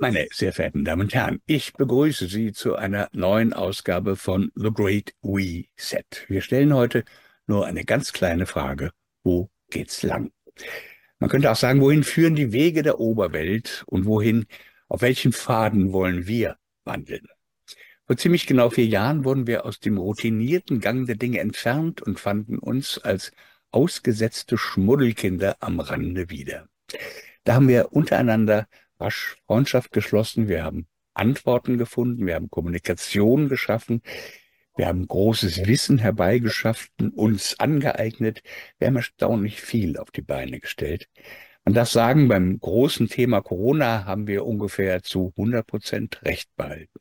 Meine sehr verehrten Damen und Herren, ich begrüße Sie zu einer neuen Ausgabe von The Great Reset. Wir stellen heute nur eine ganz kleine Frage. Wo geht's lang? Man könnte auch sagen, wohin führen die Wege der Oberwelt und wohin, auf welchen Pfaden wollen wir wandeln? Vor ziemlich genau vier Jahren wurden wir aus dem routinierten Gang der Dinge entfernt und fanden uns als ausgesetzte Schmuddelkinder am Rande wieder. Da haben wir untereinander rasch Freundschaft geschlossen, wir haben Antworten gefunden, wir haben Kommunikation geschaffen, wir haben großes Wissen herbeigeschafft, uns angeeignet, wir haben erstaunlich viel auf die Beine gestellt. Man darf sagen, beim großen Thema Corona haben wir ungefähr zu 100 Prozent Recht behalten.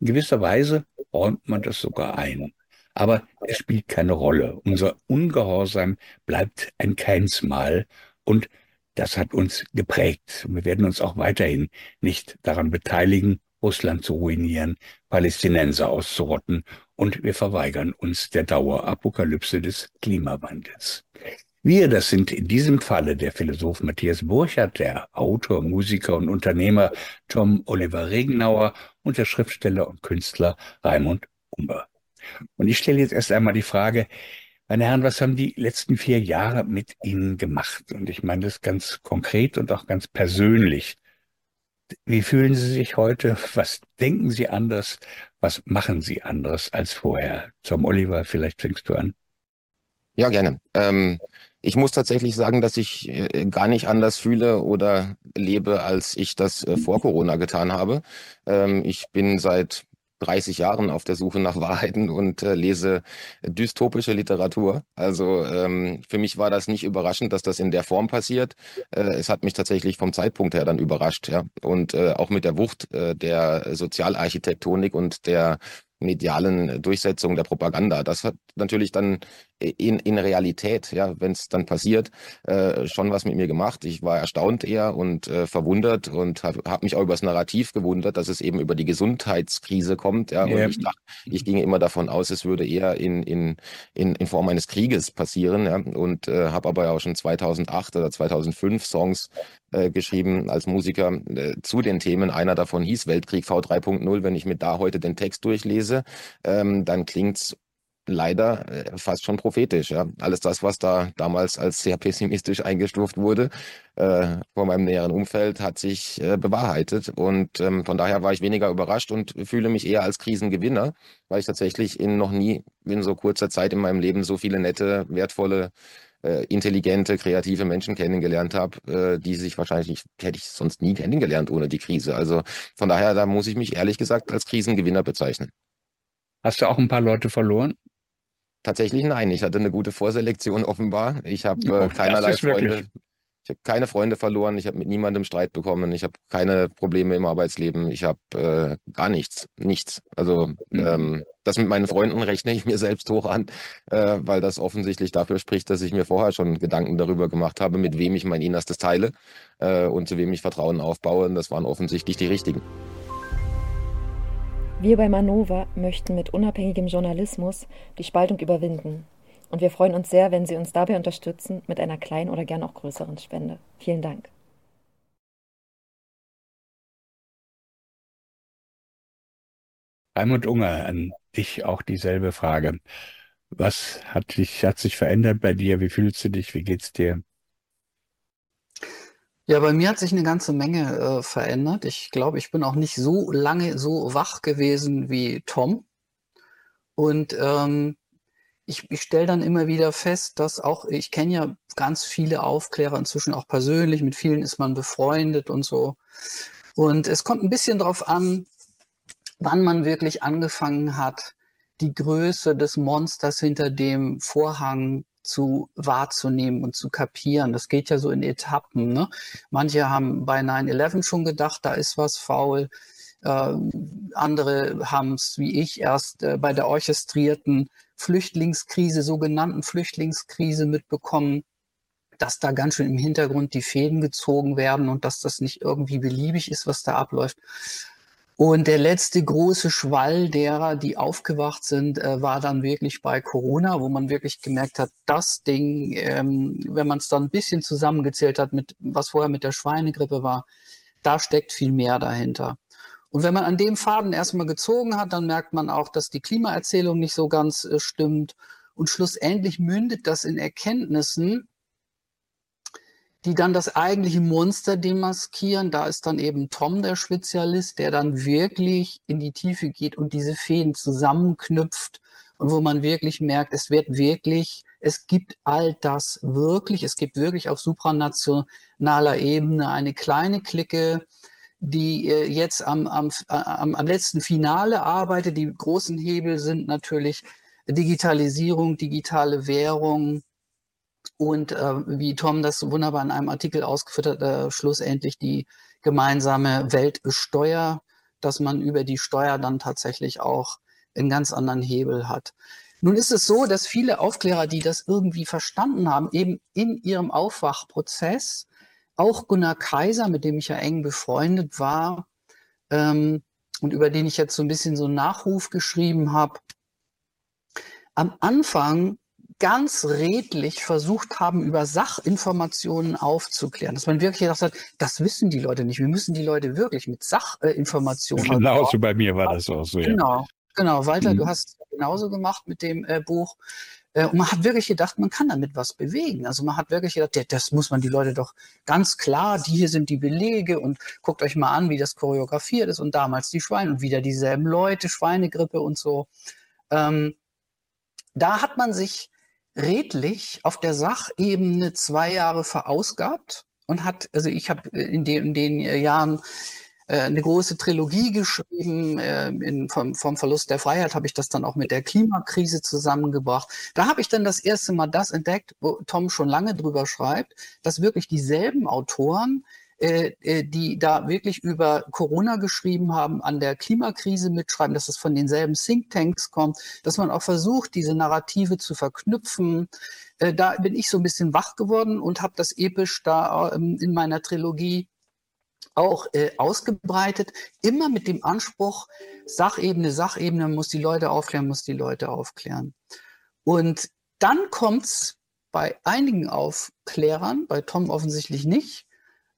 In gewisser Weise räumt man das sogar ein. Aber es spielt keine Rolle. Unser Ungehorsam bleibt ein Keinsmal und das hat uns geprägt. Und wir werden uns auch weiterhin nicht daran beteiligen, Russland zu ruinieren, Palästinenser auszurotten und wir verweigern uns der Dauerapokalypse des Klimawandels. Wir, das sind in diesem Falle der Philosoph Matthias Burchardt, der Autor, Musiker und Unternehmer Tom Oliver Regenauer und der Schriftsteller und Künstler Raimund Umber. Und ich stelle jetzt erst einmal die Frage, meine Herren, was haben die letzten vier Jahre mit Ihnen gemacht? Und ich meine das ganz konkret und auch ganz persönlich. Wie fühlen Sie sich heute? Was denken Sie anders? Was machen Sie anders als vorher? Zum Oliver, vielleicht fängst du an. Ja, gerne. Ähm, ich muss tatsächlich sagen, dass ich äh, gar nicht anders fühle oder lebe, als ich das äh, vor Corona getan habe. Ähm, ich bin seit 30 Jahren auf der Suche nach Wahrheiten und äh, lese dystopische Literatur. Also ähm, für mich war das nicht überraschend, dass das in der Form passiert. Äh, es hat mich tatsächlich vom Zeitpunkt her dann überrascht, ja. Und äh, auch mit der Wucht äh, der Sozialarchitektonik und der medialen Durchsetzung der Propaganda. Das hat natürlich dann in, in Realität, ja, wenn es dann passiert, äh, schon was mit mir gemacht. Ich war erstaunt eher und äh, verwundert und habe hab mich auch über das Narrativ gewundert, dass es eben über die Gesundheitskrise kommt. Ja, ja. und ich dachte, ich ging immer davon aus, es würde eher in, in, in, in Form eines Krieges passieren. Ja, und äh, habe aber auch schon 2008 oder 2005 Songs äh, geschrieben als Musiker äh, zu den Themen. Einer davon hieß Weltkrieg V3.0. Wenn ich mir da heute den Text durchlese, ähm, dann klingt's leider äh, fast schon prophetisch. Ja. Alles das, was da damals als sehr pessimistisch eingestuft wurde äh, von meinem näheren Umfeld, hat sich äh, bewahrheitet. Und ähm, von daher war ich weniger überrascht und fühle mich eher als Krisengewinner, weil ich tatsächlich in noch nie in so kurzer Zeit in meinem Leben so viele nette, wertvolle äh, intelligente, kreative Menschen kennengelernt habe, äh, die sich wahrscheinlich nicht, hätte ich sonst nie kennengelernt ohne die Krise. Also von daher, da muss ich mich ehrlich gesagt als Krisengewinner bezeichnen. Hast du auch ein paar Leute verloren? Tatsächlich nein. Ich hatte eine gute Vorselektion offenbar. Ich habe äh, keinerlei Freunde. Ich habe keine Freunde verloren. Ich habe mit niemandem Streit bekommen. Ich habe keine Probleme im Arbeitsleben. Ich habe äh, gar nichts, nichts. Also mhm. ähm, das mit meinen Freunden rechne ich mir selbst hoch an, äh, weil das offensichtlich dafür spricht, dass ich mir vorher schon Gedanken darüber gemacht habe, mit wem ich mein Innerstes teile äh, und zu wem ich Vertrauen aufbaue. Und das waren offensichtlich die richtigen. Wir bei Manova möchten mit unabhängigem Journalismus die Spaltung überwinden. Und wir freuen uns sehr, wenn Sie uns dabei unterstützen mit einer kleinen oder gern auch größeren Spende. Vielen Dank. Raimund Unger, an dich auch dieselbe Frage. Was hat dich, hat sich verändert bei dir? Wie fühlst du dich? Wie geht's dir? Ja, bei mir hat sich eine ganze Menge äh, verändert. Ich glaube, ich bin auch nicht so lange so wach gewesen wie Tom. Und ähm, ich, ich stelle dann immer wieder fest, dass auch, ich kenne ja ganz viele Aufklärer inzwischen auch persönlich, mit vielen ist man befreundet und so. Und es kommt ein bisschen darauf an, wann man wirklich angefangen hat, die Größe des Monsters hinter dem Vorhang zu wahrzunehmen und zu kapieren. Das geht ja so in Etappen. Ne? Manche haben bei 9-11 schon gedacht, da ist was faul. Äh, andere haben es, wie ich, erst äh, bei der orchestrierten Flüchtlingskrise, sogenannten Flüchtlingskrise mitbekommen, dass da ganz schön im Hintergrund die Fäden gezogen werden und dass das nicht irgendwie beliebig ist, was da abläuft. Und der letzte große Schwall derer, die aufgewacht sind, äh, war dann wirklich bei Corona, wo man wirklich gemerkt hat, das Ding, ähm, wenn man es dann ein bisschen zusammengezählt hat, mit was vorher mit der Schweinegrippe war, da steckt viel mehr dahinter. Und wenn man an dem Faden erstmal gezogen hat, dann merkt man auch, dass die Klimaerzählung nicht so ganz äh, stimmt. Und schlussendlich mündet das in Erkenntnissen, die dann das eigentliche Monster demaskieren. Da ist dann eben Tom der Spezialist, der dann wirklich in die Tiefe geht und diese Fäden zusammenknüpft und wo man wirklich merkt, es wird wirklich, es gibt all das wirklich, es gibt wirklich auf supranationaler Ebene eine kleine Clique, die äh, jetzt am, am, am, am letzten Finale arbeitet. Die großen Hebel sind natürlich Digitalisierung, digitale Währung, und äh, wie Tom das wunderbar in einem Artikel ausgeführt hat, äh, schlussendlich die gemeinsame Weltsteuer, dass man über die Steuer dann tatsächlich auch einen ganz anderen Hebel hat. Nun ist es so, dass viele Aufklärer, die das irgendwie verstanden haben, eben in ihrem Aufwachprozess, auch Gunnar Kaiser, mit dem ich ja eng befreundet war ähm, und über den ich jetzt so ein bisschen so einen Nachruf geschrieben habe, am Anfang ganz redlich versucht haben, über Sachinformationen aufzuklären. Dass man wirklich gedacht hat, das wissen die Leute nicht. Wir müssen die Leute wirklich mit Sachinformationen. Äh, genau, so bei mir war das auch so. Genau, ja. genau. Walter, mhm. du hast es genauso gemacht mit dem äh, Buch. Äh, und man hat wirklich gedacht, man kann damit was bewegen. Also man hat wirklich gedacht, ja, das muss man die Leute doch ganz klar, die hier sind die Belege und guckt euch mal an, wie das choreografiert ist und damals die Schweine und wieder dieselben Leute, Schweinegrippe und so. Ähm, da hat man sich redlich auf der Sachebene zwei Jahre verausgabt und hat, also ich habe in, de, in den Jahren äh, eine große Trilogie geschrieben. Äh, in, vom, vom Verlust der Freiheit habe ich das dann auch mit der Klimakrise zusammengebracht. Da habe ich dann das erste Mal das entdeckt, wo Tom schon lange drüber schreibt, dass wirklich dieselben Autoren äh, äh, die da wirklich über Corona geschrieben haben, an der Klimakrise mitschreiben, dass es von denselben Thinktanks kommt, dass man auch versucht, diese Narrative zu verknüpfen. Äh, da bin ich so ein bisschen wach geworden und habe das episch da ähm, in meiner Trilogie auch äh, ausgebreitet, immer mit dem Anspruch, Sachebene, Sachebene, muss die Leute aufklären, muss die Leute aufklären. Und dann kommt's bei einigen Aufklärern, bei Tom offensichtlich nicht,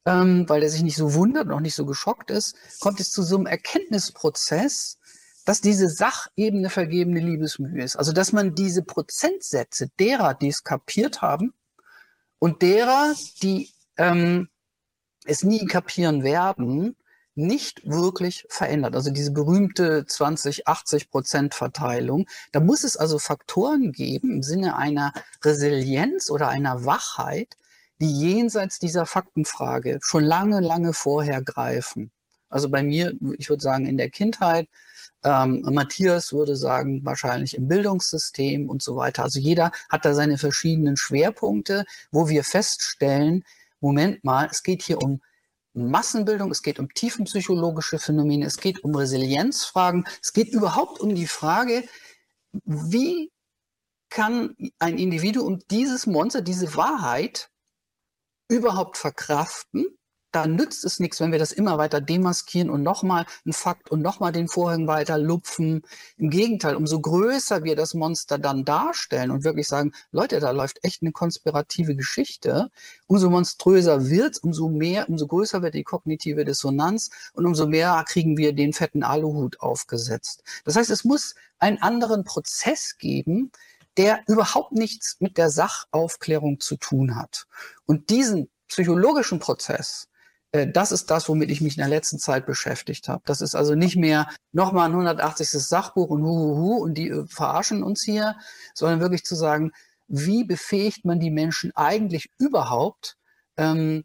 ähm, weil er sich nicht so wundert und auch nicht so geschockt ist, kommt es zu so einem Erkenntnisprozess, dass diese Sachebene vergebene Liebesmühe ist. Also dass man diese Prozentsätze derer, die es kapiert haben und derer, die ähm, es nie kapieren werden, nicht wirklich verändert. Also diese berühmte 20-80 Prozent Verteilung. Da muss es also Faktoren geben im Sinne einer Resilienz oder einer Wachheit, die jenseits dieser Faktenfrage schon lange, lange vorher greifen. Also bei mir, ich würde sagen, in der Kindheit, ähm, Matthias würde sagen, wahrscheinlich im Bildungssystem und so weiter. Also jeder hat da seine verschiedenen Schwerpunkte, wo wir feststellen, Moment mal, es geht hier um Massenbildung, es geht um tiefenpsychologische Phänomene, es geht um Resilienzfragen, es geht überhaupt um die Frage, wie kann ein Individuum dieses Monster, diese Wahrheit überhaupt verkraften, dann nützt es nichts, wenn wir das immer weiter demaskieren und nochmal einen Fakt und nochmal den Vorhang weiter lupfen. Im Gegenteil, umso größer wir das Monster dann darstellen und wirklich sagen, Leute, da läuft echt eine konspirative Geschichte, umso monströser wird's, umso mehr, umso größer wird die kognitive Dissonanz und umso mehr kriegen wir den fetten Aluhut aufgesetzt. Das heißt, es muss einen anderen Prozess geben, der überhaupt nichts mit der Sachaufklärung zu tun hat. Und diesen psychologischen Prozess, äh, das ist das, womit ich mich in der letzten Zeit beschäftigt habe. Das ist also nicht mehr nochmal ein 180. Sachbuch und huhuhu und die äh, verarschen uns hier, sondern wirklich zu sagen, wie befähigt man die Menschen eigentlich überhaupt ähm,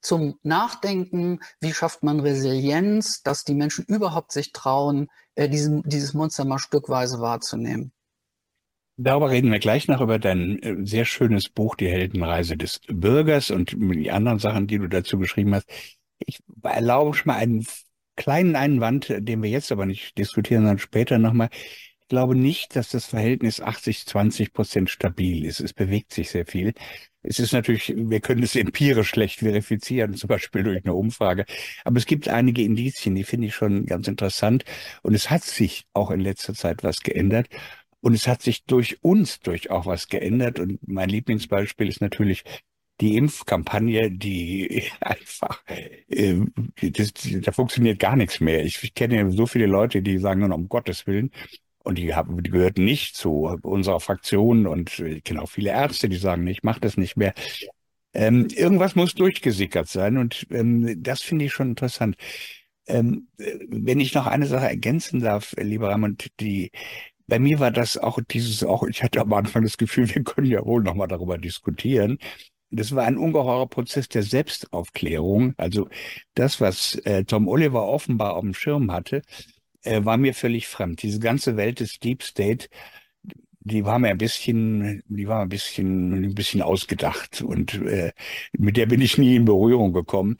zum Nachdenken? Wie schafft man Resilienz, dass die Menschen überhaupt sich trauen, äh, diesen, dieses Monster mal stückweise wahrzunehmen? Darüber reden wir gleich noch über dein äh, sehr schönes Buch, Die Heldenreise des Bürgers und die anderen Sachen, die du dazu geschrieben hast. Ich erlaube schon mal einen kleinen Einwand, den wir jetzt aber nicht diskutieren, sondern später nochmal. Ich glaube nicht, dass das Verhältnis 80-20 Prozent stabil ist. Es bewegt sich sehr viel. Es ist natürlich, wir können es empirisch schlecht verifizieren, zum Beispiel durch eine Umfrage. Aber es gibt einige Indizien, die finde ich schon ganz interessant. Und es hat sich auch in letzter Zeit was geändert. Und es hat sich durch uns durch auch was geändert. Und mein Lieblingsbeispiel ist natürlich die Impfkampagne, die einfach, äh, das, da funktioniert gar nichts mehr. Ich, ich kenne so viele Leute, die sagen, um Gottes Willen, und die, haben, die gehörten nicht zu unserer Fraktion und ich kenne auch viele Ärzte, die sagen, ich mache das nicht mehr. Ähm, irgendwas muss durchgesickert sein und ähm, das finde ich schon interessant. Ähm, wenn ich noch eine Sache ergänzen darf, lieber Ramond, die, bei mir war das auch dieses, auch, ich hatte am Anfang das Gefühl, wir können ja wohl nochmal darüber diskutieren. Das war ein ungeheurer Prozess der Selbstaufklärung. Also das, was äh, Tom Oliver offenbar auf dem Schirm hatte, äh, war mir völlig fremd. Diese ganze Welt des Deep State, die war mir ein bisschen, die war ein bisschen, ein bisschen ausgedacht und äh, mit der bin ich nie in Berührung gekommen.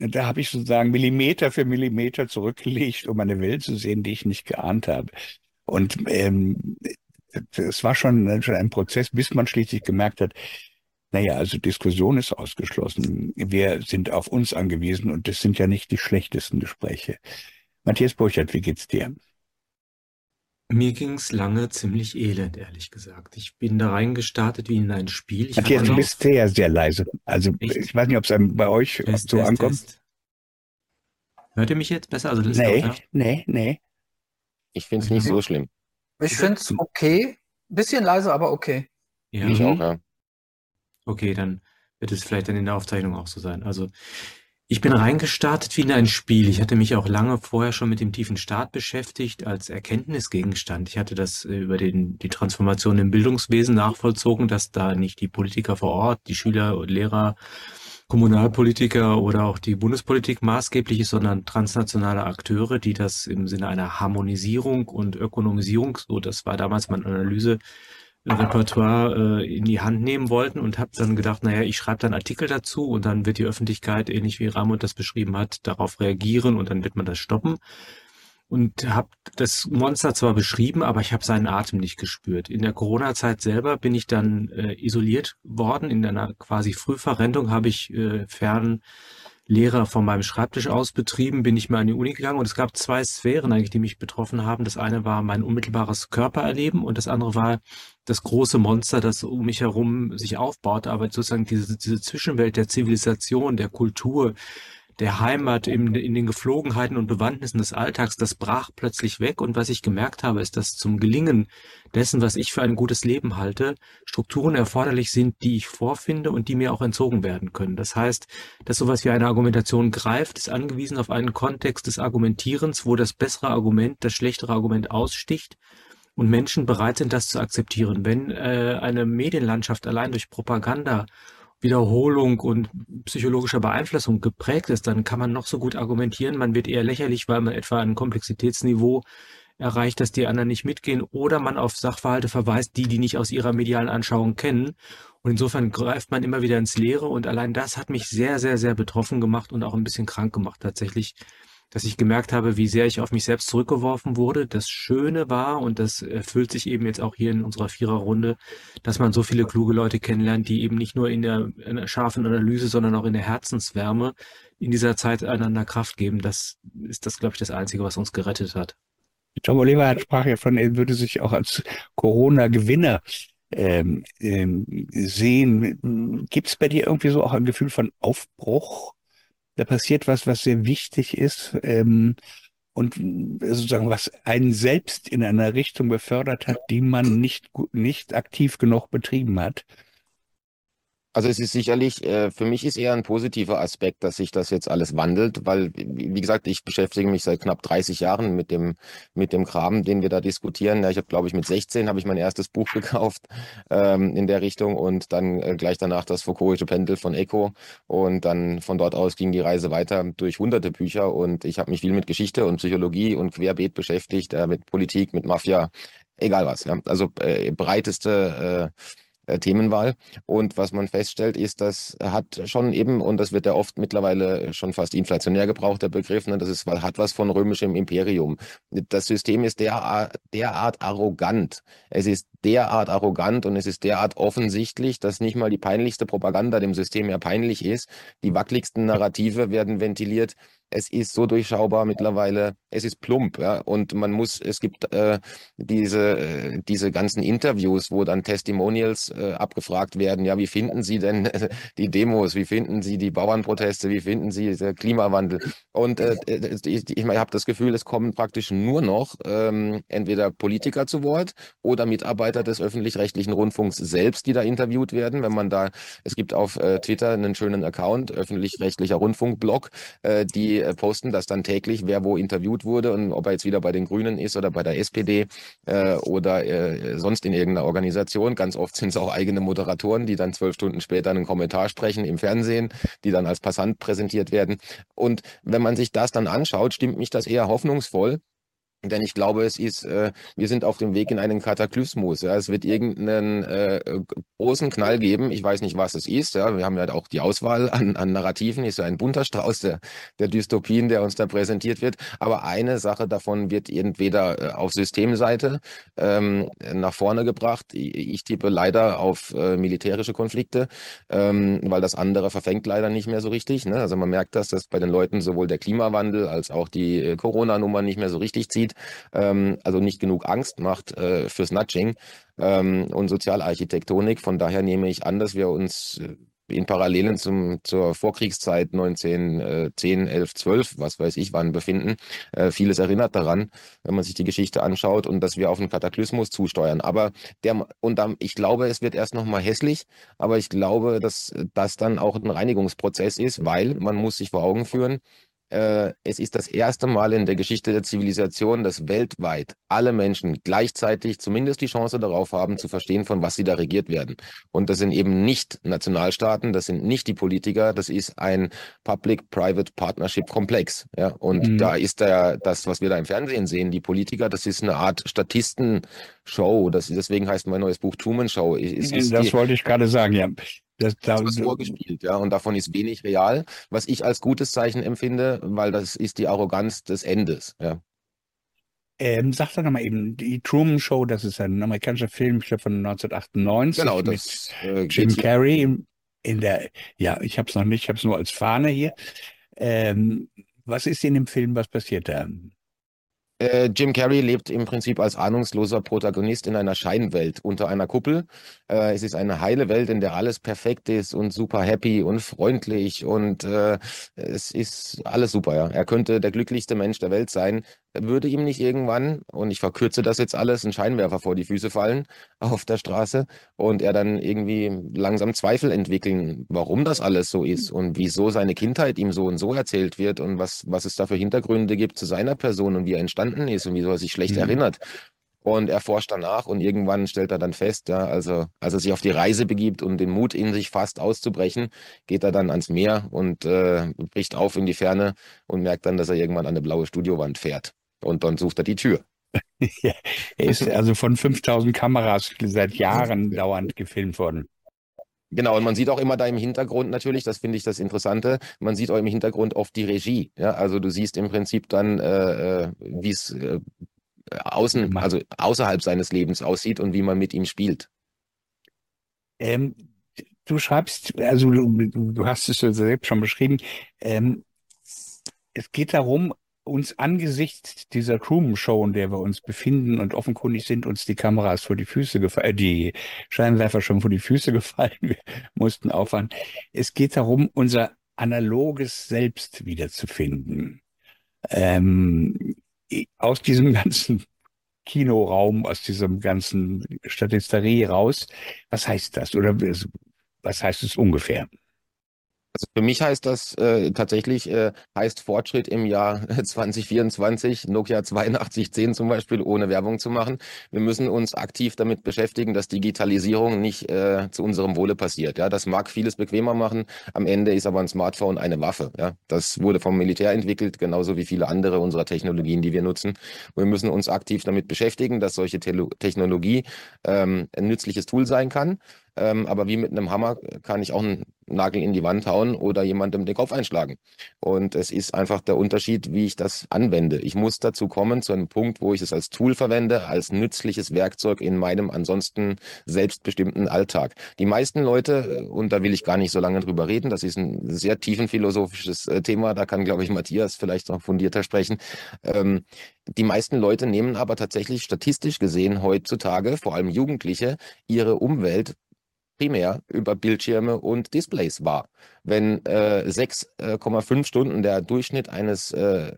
Da habe ich sozusagen Millimeter für Millimeter zurückgelegt, um eine Welt zu sehen, die ich nicht geahnt habe. Und ähm, es war schon, schon ein Prozess, bis man schließlich gemerkt hat, naja, also Diskussion ist ausgeschlossen. Wir sind auf uns angewiesen und das sind ja nicht die schlechtesten Gespräche. Matthias Burchert, wie geht's dir? Mir ging's lange ziemlich elend, ehrlich gesagt. Ich bin da reingestartet wie in ein Spiel. Ich Matthias, du bist sehr, sehr leise. Also Echt? ich weiß nicht, ob es bei euch Test, so Test, ankommt. Test. Hört ihr mich jetzt besser? Also nee, nee, nee. Ich finde es nicht so schlimm. Ich finde es okay. Bisschen leise, aber okay. Ja. Ich auch, ja. Okay, dann wird es vielleicht dann in der Aufzeichnung auch so sein. Also ich bin reingestartet wie in ein Spiel. Ich hatte mich auch lange vorher schon mit dem tiefen Staat beschäftigt als Erkenntnisgegenstand. Ich hatte das äh, über den, die Transformation im Bildungswesen nachvollzogen, dass da nicht die Politiker vor Ort, die Schüler und Lehrer, Kommunalpolitiker oder auch die Bundespolitik maßgeblich ist, sondern transnationale Akteure, die das im Sinne einer Harmonisierung und Ökonomisierung, so das war damals meine Analyse, Repertoire äh, in die Hand nehmen wollten und habe dann gedacht, naja, ich schreibe dann Artikel dazu und dann wird die Öffentlichkeit, ähnlich wie Ramon das beschrieben hat, darauf reagieren und dann wird man das stoppen. Und habe das Monster zwar beschrieben, aber ich habe seinen Atem nicht gespürt. In der Corona-Zeit selber bin ich dann äh, isoliert worden. In einer quasi Frühverrentung habe ich äh, fern Lehrer von meinem Schreibtisch aus betrieben, bin ich mal an die Uni gegangen und es gab zwei Sphären eigentlich, die mich betroffen haben. Das eine war mein unmittelbares Körpererleben und das andere war das große Monster, das um mich herum sich aufbaut, aber sozusagen diese, diese Zwischenwelt der Zivilisation, der Kultur, der Heimat in, in den Geflogenheiten und Bewandtnissen des Alltags, das brach plötzlich weg. Und was ich gemerkt habe, ist, dass zum Gelingen dessen, was ich für ein gutes Leben halte, Strukturen erforderlich sind, die ich vorfinde und die mir auch entzogen werden können. Das heißt, dass sowas wie eine Argumentation greift, ist angewiesen auf einen Kontext des Argumentierens, wo das bessere Argument das schlechtere Argument aussticht und Menschen bereit sind, das zu akzeptieren. Wenn äh, eine Medienlandschaft allein durch Propaganda Wiederholung und psychologischer Beeinflussung geprägt ist, dann kann man noch so gut argumentieren, man wird eher lächerlich, weil man etwa ein Komplexitätsniveau erreicht, dass die anderen nicht mitgehen oder man auf Sachverhalte verweist, die die nicht aus ihrer medialen Anschauung kennen. Und insofern greift man immer wieder ins Leere und allein das hat mich sehr, sehr, sehr betroffen gemacht und auch ein bisschen krank gemacht tatsächlich, dass ich gemerkt habe, wie sehr ich auf mich selbst zurückgeworfen wurde. Das Schöne war, und das erfüllt sich eben jetzt auch hier in unserer Viererrunde, dass man so viele kluge Leute kennenlernt, die eben nicht nur in der, in der scharfen Analyse, sondern auch in der Herzenswärme in dieser Zeit einander Kraft geben. Das ist das, glaube ich, das Einzige, was uns gerettet hat. Tom Oliver sprach ja von, er würde sich auch als Corona-Gewinner ähm, ähm, sehen. Gibt es bei dir irgendwie so auch ein Gefühl von Aufbruch? Da passiert was, was sehr wichtig ist ähm, und sozusagen was einen selbst in einer Richtung befördert hat, die man nicht, nicht aktiv genug betrieben hat. Also es ist sicherlich, äh, für mich ist eher ein positiver Aspekt, dass sich das jetzt alles wandelt, weil, wie gesagt, ich beschäftige mich seit knapp 30 Jahren mit dem, mit dem Kram, den wir da diskutieren. Ja, ich habe, glaube ich, mit 16 habe ich mein erstes Buch gekauft ähm, in der Richtung und dann äh, gleich danach das Foucaultische Pendel von Eco und dann von dort aus ging die Reise weiter durch hunderte Bücher und ich habe mich viel mit Geschichte und Psychologie und Querbeet beschäftigt, äh, mit Politik, mit Mafia, egal was. Ja. Also äh, breiteste äh, Themenwahl. Und was man feststellt, ist, das hat schon eben, und das wird ja oft mittlerweile schon fast inflationär gebraucht, der Begriff, ne, das ist, hat was von römischem Imperium. Das System ist derart, derart arrogant. Es ist derart arrogant und es ist derart offensichtlich, dass nicht mal die peinlichste Propaganda dem System mehr peinlich ist. Die wackeligsten Narrative werden ventiliert es ist so durchschaubar mittlerweile, es ist plump, ja. Und man muss, es gibt äh, diese, äh, diese ganzen Interviews, wo dann Testimonials äh, abgefragt werden, ja, wie finden Sie denn die Demos, wie finden Sie die Bauernproteste, wie finden Sie den Klimawandel? Und äh, äh ich, ich habe das Gefühl, es kommen praktisch nur noch ähm, entweder Politiker zu Wort oder Mitarbeiter des öffentlich-rechtlichen Rundfunks selbst, die da interviewt werden. Wenn man da, es gibt auf äh, Twitter einen schönen Account, öffentlich-rechtlicher Rundfunkblog, äh, die äh, posten das dann täglich, wer wo interviewt wurde und ob er jetzt wieder bei den Grünen ist oder bei der SPD äh, oder äh, sonst in irgendeiner Organisation. Ganz oft sind es auch eigene Moderatoren, die dann zwölf Stunden später einen Kommentar sprechen im Fernsehen, die dann als Passant präsentiert werden. Und wenn man sich das dann anschaut, stimmt mich das eher hoffnungsvoll, denn ich glaube, es ist, äh, wir sind auf dem Weg in einen Kataklysmus. Ja. Es wird irgendeinen äh, großen Knall geben. Ich weiß nicht, was es ist. Ja. Wir haben ja auch die Auswahl an, an Narrativen. Ist ja ein bunter Strauß der, der Dystopien, der uns da präsentiert wird. Aber eine Sache davon wird entweder äh, auf Systemseite ähm, nach vorne gebracht. Ich, ich tippe leider auf äh, militärische Konflikte, ähm, weil das andere verfängt leider nicht mehr so richtig. Ne? Also man merkt das, dass bei den Leuten sowohl der Klimawandel als auch die äh, Corona-Nummer nicht mehr so richtig zieht ähm, also nicht genug Angst macht äh, fürs Nudging ähm, und Sozialarchitektonik. Von daher nehme ich an, dass wir uns äh, in Parallelen zum, zur Vorkriegszeit 1910, 11, 12, was weiß ich wann befinden. Äh, vieles erinnert daran, wenn man sich die Geschichte anschaut und dass wir auf einen Kataklysmus zusteuern. Aber der, und dann, ich glaube, es wird erst nochmal hässlich, aber ich glaube, dass das dann auch ein Reinigungsprozess ist, weil man muss sich vor Augen führen, äh, es ist das erste Mal in der Geschichte der Zivilisation, dass weltweit alle Menschen gleichzeitig zumindest die Chance darauf haben, zu verstehen, von was sie da regiert werden. Und das sind eben nicht Nationalstaaten, das sind nicht die Politiker, das ist ein Public-Private Partnership-Komplex. Ja? Und mhm. da ist der, das, was wir da im Fernsehen sehen, die Politiker, das ist eine Art Statisten-Show. Das, deswegen heißt mein neues Buch Truman Show. Das die, wollte ich gerade sagen, ja. Das, da, das ist vorgespielt, ja, und davon ist wenig real, was ich als gutes Zeichen empfinde, weil das ist die Arroganz des Endes, ja. Ähm, sag doch nochmal eben, die Truman Show, das ist ein amerikanischer Film ich glaube, von 1998 genau, das, mit äh, Jim Carrey in, in der, ja, ich habe es noch nicht, ich habe es nur als Fahne hier. Ähm, was ist in dem Film, was passiert da? Äh, Jim Carrey lebt im Prinzip als ahnungsloser Protagonist in einer Scheinwelt unter einer Kuppel. Äh, es ist eine heile Welt, in der alles perfekt ist und super happy und freundlich und äh, es ist alles super. Ja. Er könnte der glücklichste Mensch der Welt sein, würde ihm nicht irgendwann, und ich verkürze das jetzt alles, ein Scheinwerfer vor die Füße fallen auf der Straße und er dann irgendwie langsam Zweifel entwickeln, warum das alles so ist und wieso seine Kindheit ihm so und so erzählt wird und was, was es da für Hintergründe gibt zu seiner Person und wie er entstanden ist und wieso er sich schlecht mhm. erinnert. Und er forscht danach und irgendwann stellt er dann fest, ja, also als er sich auf die Reise begibt und den Mut in sich fasst auszubrechen, geht er dann ans Meer und äh, bricht auf in die Ferne und merkt dann, dass er irgendwann an eine blaue Studiowand fährt. Und dann sucht er die Tür. ja, er ist also von 5000 Kameras seit Jahren dauernd gefilmt worden. Genau, und man sieht auch immer da im Hintergrund natürlich, das finde ich das Interessante, man sieht auch im Hintergrund oft die Regie. Ja? Also du siehst im Prinzip dann, äh, äh wie es äh, außen, also außerhalb seines Lebens aussieht und wie man mit ihm spielt. Ähm, du schreibst, also du, du hast es selbst schon beschrieben, ähm, es geht darum, uns angesichts dieser Truman-Show, in der wir uns befinden und offenkundig sind uns die Kameras vor die Füße gefallen, äh, die Scheinwerfer schon vor die Füße gefallen, wir mussten aufhören. Es geht darum, unser analoges Selbst wiederzufinden. Ähm, aus diesem ganzen Kinoraum, aus diesem ganzen Statisterie raus. Was heißt das? Oder was heißt es ungefähr? Also für mich heißt das äh, tatsächlich, äh, heißt Fortschritt im Jahr 2024, Nokia 8210 zum Beispiel, ohne Werbung zu machen. Wir müssen uns aktiv damit beschäftigen, dass Digitalisierung nicht äh, zu unserem Wohle passiert. Ja, das mag vieles bequemer machen. Am Ende ist aber ein Smartphone eine Waffe. Ja, das wurde vom Militär entwickelt, genauso wie viele andere unserer Technologien, die wir nutzen. Wir müssen uns aktiv damit beschäftigen, dass solche Te Technologie ähm, ein nützliches Tool sein kann Ähm, aber wie mit einem Hammer kann ich auch einen Nagel in die Wand hauen oder jemandem den Kopf einschlagen. Und es ist einfach der Unterschied, wie ich das anwende. Ich muss dazu kommen, zu einem Punkt, wo ich es als Tool verwende, als nützliches Werkzeug in meinem ansonsten selbstbestimmten Alltag. Die meisten Leute, und da will ich gar nicht so lange drüber reden, das ist ein sehr tiefenphilosophisches äh, Thema, da kann, glaube ich, Matthias vielleicht noch fundierter sprechen. Ähm, die meisten Leute nehmen aber tatsächlich statistisch gesehen heutzutage, vor allem Jugendliche, ihre Umwelt primär über Bildschirme und Displays wahr. Wenn äh, 6,5 Stunden der Durchschnitt eines äh,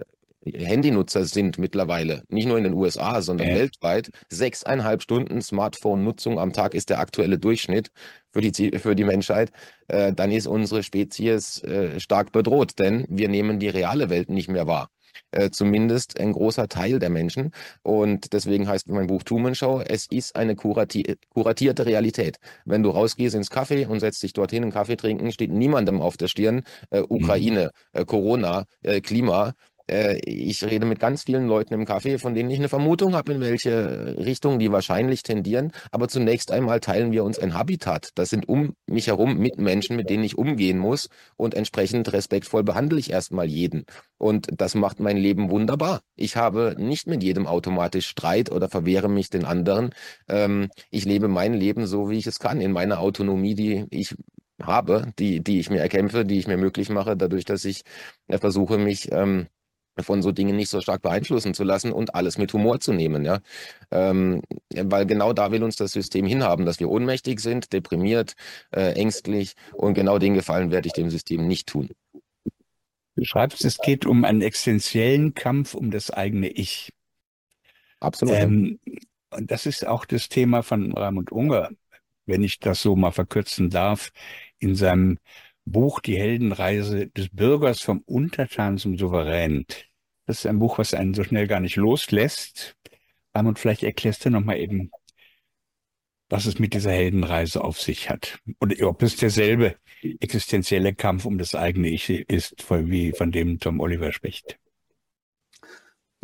Handynutzers sind mittlerweile, nicht nur in den USA, sondern äh. weltweit, sechseinhalb Stunden Smartphone-Nutzung am Tag ist der aktuelle Durchschnitt für die, für die Menschheit, äh, dann ist unsere Spezies äh, stark bedroht, denn wir nehmen die reale Welt nicht mehr wahr. Äh, zumindest ein großer Teil der Menschen. Und deswegen heißt mein Buch Truman Show, es ist eine kurati kuratierte Realität. Wenn du rausgehst ins Café und setzt dich dorthin, einen Kaffee trinken, steht niemandem auf der Stirn äh, Ukraine, mhm. äh, Corona, äh, Klima, äh, ich rede mit ganz vielen Leuten im Café, von denen ich eine Vermutung habe, in welche Richtung die wahrscheinlich tendieren. Aber zunächst einmal teilen wir uns ein Habitat. Das sind um mich herum Mitmenschen, mit denen ich umgehen muss. Und entsprechend respektvoll behandle ich erstmal jeden. Und das macht mein Leben wunderbar. Ich habe nicht mit jedem automatisch Streit oder verwehre mich den anderen. Ähm, ich lebe mein Leben so, wie ich es kann, in meiner Autonomie, die ich habe, die, die ich mir erkämpfe, die ich mir möglich mache, dadurch, dass ich äh, versuche, mich ähm, von so Dingen nicht so stark beeinflussen zu lassen und alles mit Humor zu nehmen, ja. Ähm, weil genau da will uns das System hinhaben, dass wir ohnmächtig sind, deprimiert, äh, ängstlich und genau den Gefallen werde ich dem System nicht tun. Du schreibst, es geht um einen existenziellen Kampf um das eigene Ich. Absolut. Ähm, und das ist auch das Thema von Raimund Unger, wenn ich das so mal verkürzen darf, in seinem Buch Die Heldenreise des Bürgers vom Untertan zum Souverän. Das ist ein Buch, was einen so schnell gar nicht loslässt. Und vielleicht erklärst du nochmal eben, was es mit dieser Heldenreise auf sich hat. Und ob es derselbe existenzielle Kampf um das eigene Ich ist, wie von dem Tom Oliver spricht.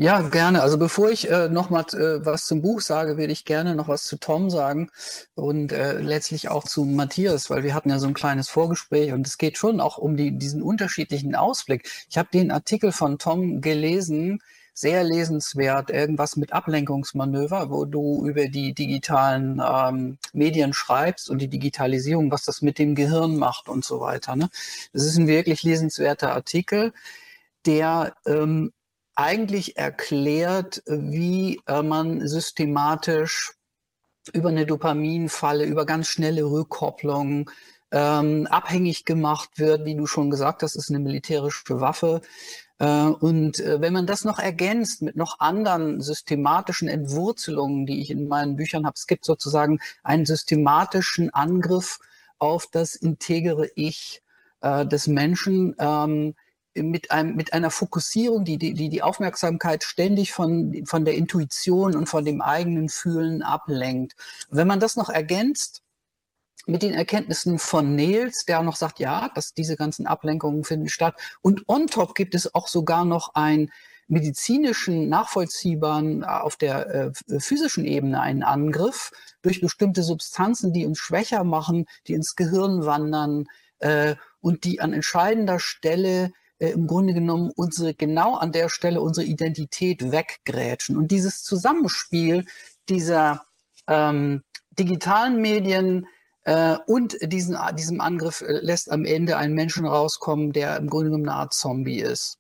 Ja, gerne. Also bevor ich äh, noch mal äh, was zum Buch sage, würde ich gerne noch was zu Tom sagen und äh, letztlich auch zu Matthias, weil wir hatten ja so ein kleines Vorgespräch und es geht schon auch um die, diesen unterschiedlichen Ausblick. Ich habe den Artikel von Tom gelesen, sehr lesenswert, irgendwas mit Ablenkungsmanöver, wo du über die digitalen ähm, Medien schreibst und die Digitalisierung, was das mit dem Gehirn macht und so weiter. Ne? Das ist ein wirklich lesenswerter Artikel, der ähm, eigentlich erklärt, wie äh, man systematisch über eine Dopaminfalle, über ganz schnelle Rückkopplung ähm, abhängig gemacht wird, wie du schon gesagt hast, ist eine militärische Waffe. Äh, und äh, wenn man das noch ergänzt mit noch anderen systematischen Entwurzelungen, die ich in meinen Büchern habe, es gibt sozusagen einen systematischen Angriff auf das integere Ich äh, des Menschen. Ähm, mit, einem, mit einer Fokussierung, die, die die Aufmerksamkeit ständig von, von der Intuition und von dem eigenen Fühlen ablenkt. Wenn man das noch ergänzt mit den Erkenntnissen von Nils, der noch sagt, ja, dass diese ganzen Ablenkungen finden statt. Und on top gibt es auch sogar noch einen medizinischen, nachvollziehbaren, äh, auf der äh, physischen Ebene einen Angriff durch bestimmte Substanzen, die uns schwächer machen, die ins Gehirn wandern äh, und die an entscheidender Stelle im Grunde genommen unsere, genau an der Stelle unsere Identität weggrätschen. Und dieses Zusammenspiel dieser ähm, digitalen Medien äh, und diesen, diesem Angriff äh, lässt am Ende einen Menschen rauskommen, der im Grunde genommen eine Art Zombie ist.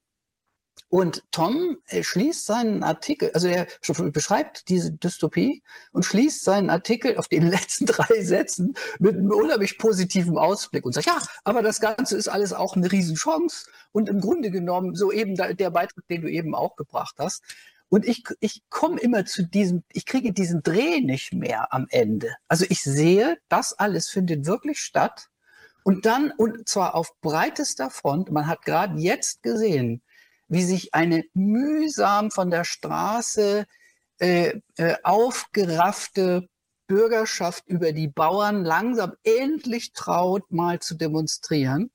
Und Tom schließt seinen Artikel, also er beschreibt diese Dystopie und schließt seinen Artikel auf den letzten drei Sätzen mit einem unheimlich positiven Ausblick und sagt, ja, aber das Ganze ist alles auch eine Riesenchance und im Grunde genommen so eben der Beitrag, den du eben auch gebracht hast. Und ich, ich komme immer zu diesem, ich kriege diesen Dreh nicht mehr am Ende. Also ich sehe, das alles findet wirklich statt. Und dann, und zwar auf breitester Front, man hat gerade jetzt gesehen, wie sich eine mühsam von der Straße äh, äh, aufgeraffte Bürgerschaft über die Bauern langsam endlich traut, mal zu demonstrieren.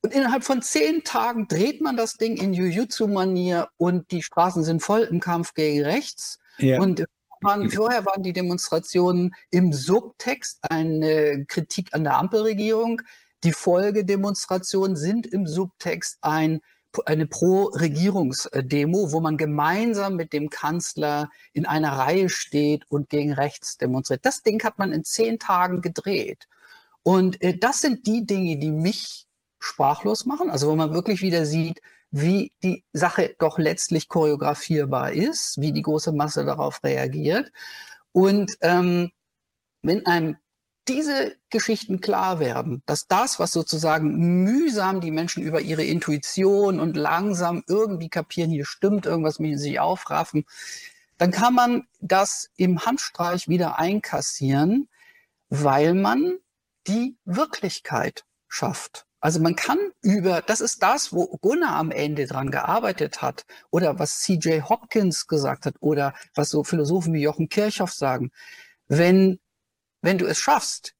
Und innerhalb von zehn Tagen dreht man das Ding in Jujutsu-Manier und die Straßen sind voll im Kampf gegen rechts. Ja. Und waren, vorher waren die Demonstrationen im Subtext eine Kritik an der Ampelregierung. Die Folgedemonstrationen sind im Subtext ein eine Pro-Regierungsdemo, wo man gemeinsam mit dem Kanzler in einer Reihe steht und gegen rechts demonstriert. Das Ding hat man in zehn Tagen gedreht. Und äh, das sind die Dinge, die mich sprachlos machen. Also wo man wirklich wieder sieht, wie die Sache doch letztlich choreografierbar ist, wie die große Masse darauf reagiert. Und ähm, wenn einem diese Geschichten klar werden, dass das, was sozusagen mühsam die Menschen über ihre Intuition und langsam irgendwie kapieren, hier stimmt irgendwas, müssen sie aufraffen, dann kann man das im Handstreich wieder einkassieren, weil man die Wirklichkeit schafft. Also man kann über, das ist das, wo Gunnar am Ende dran gearbeitet hat oder was CJ Hopkins gesagt hat oder was so Philosophen wie Jochen Kirchhoff sagen. Wenn wenn du es schaffst,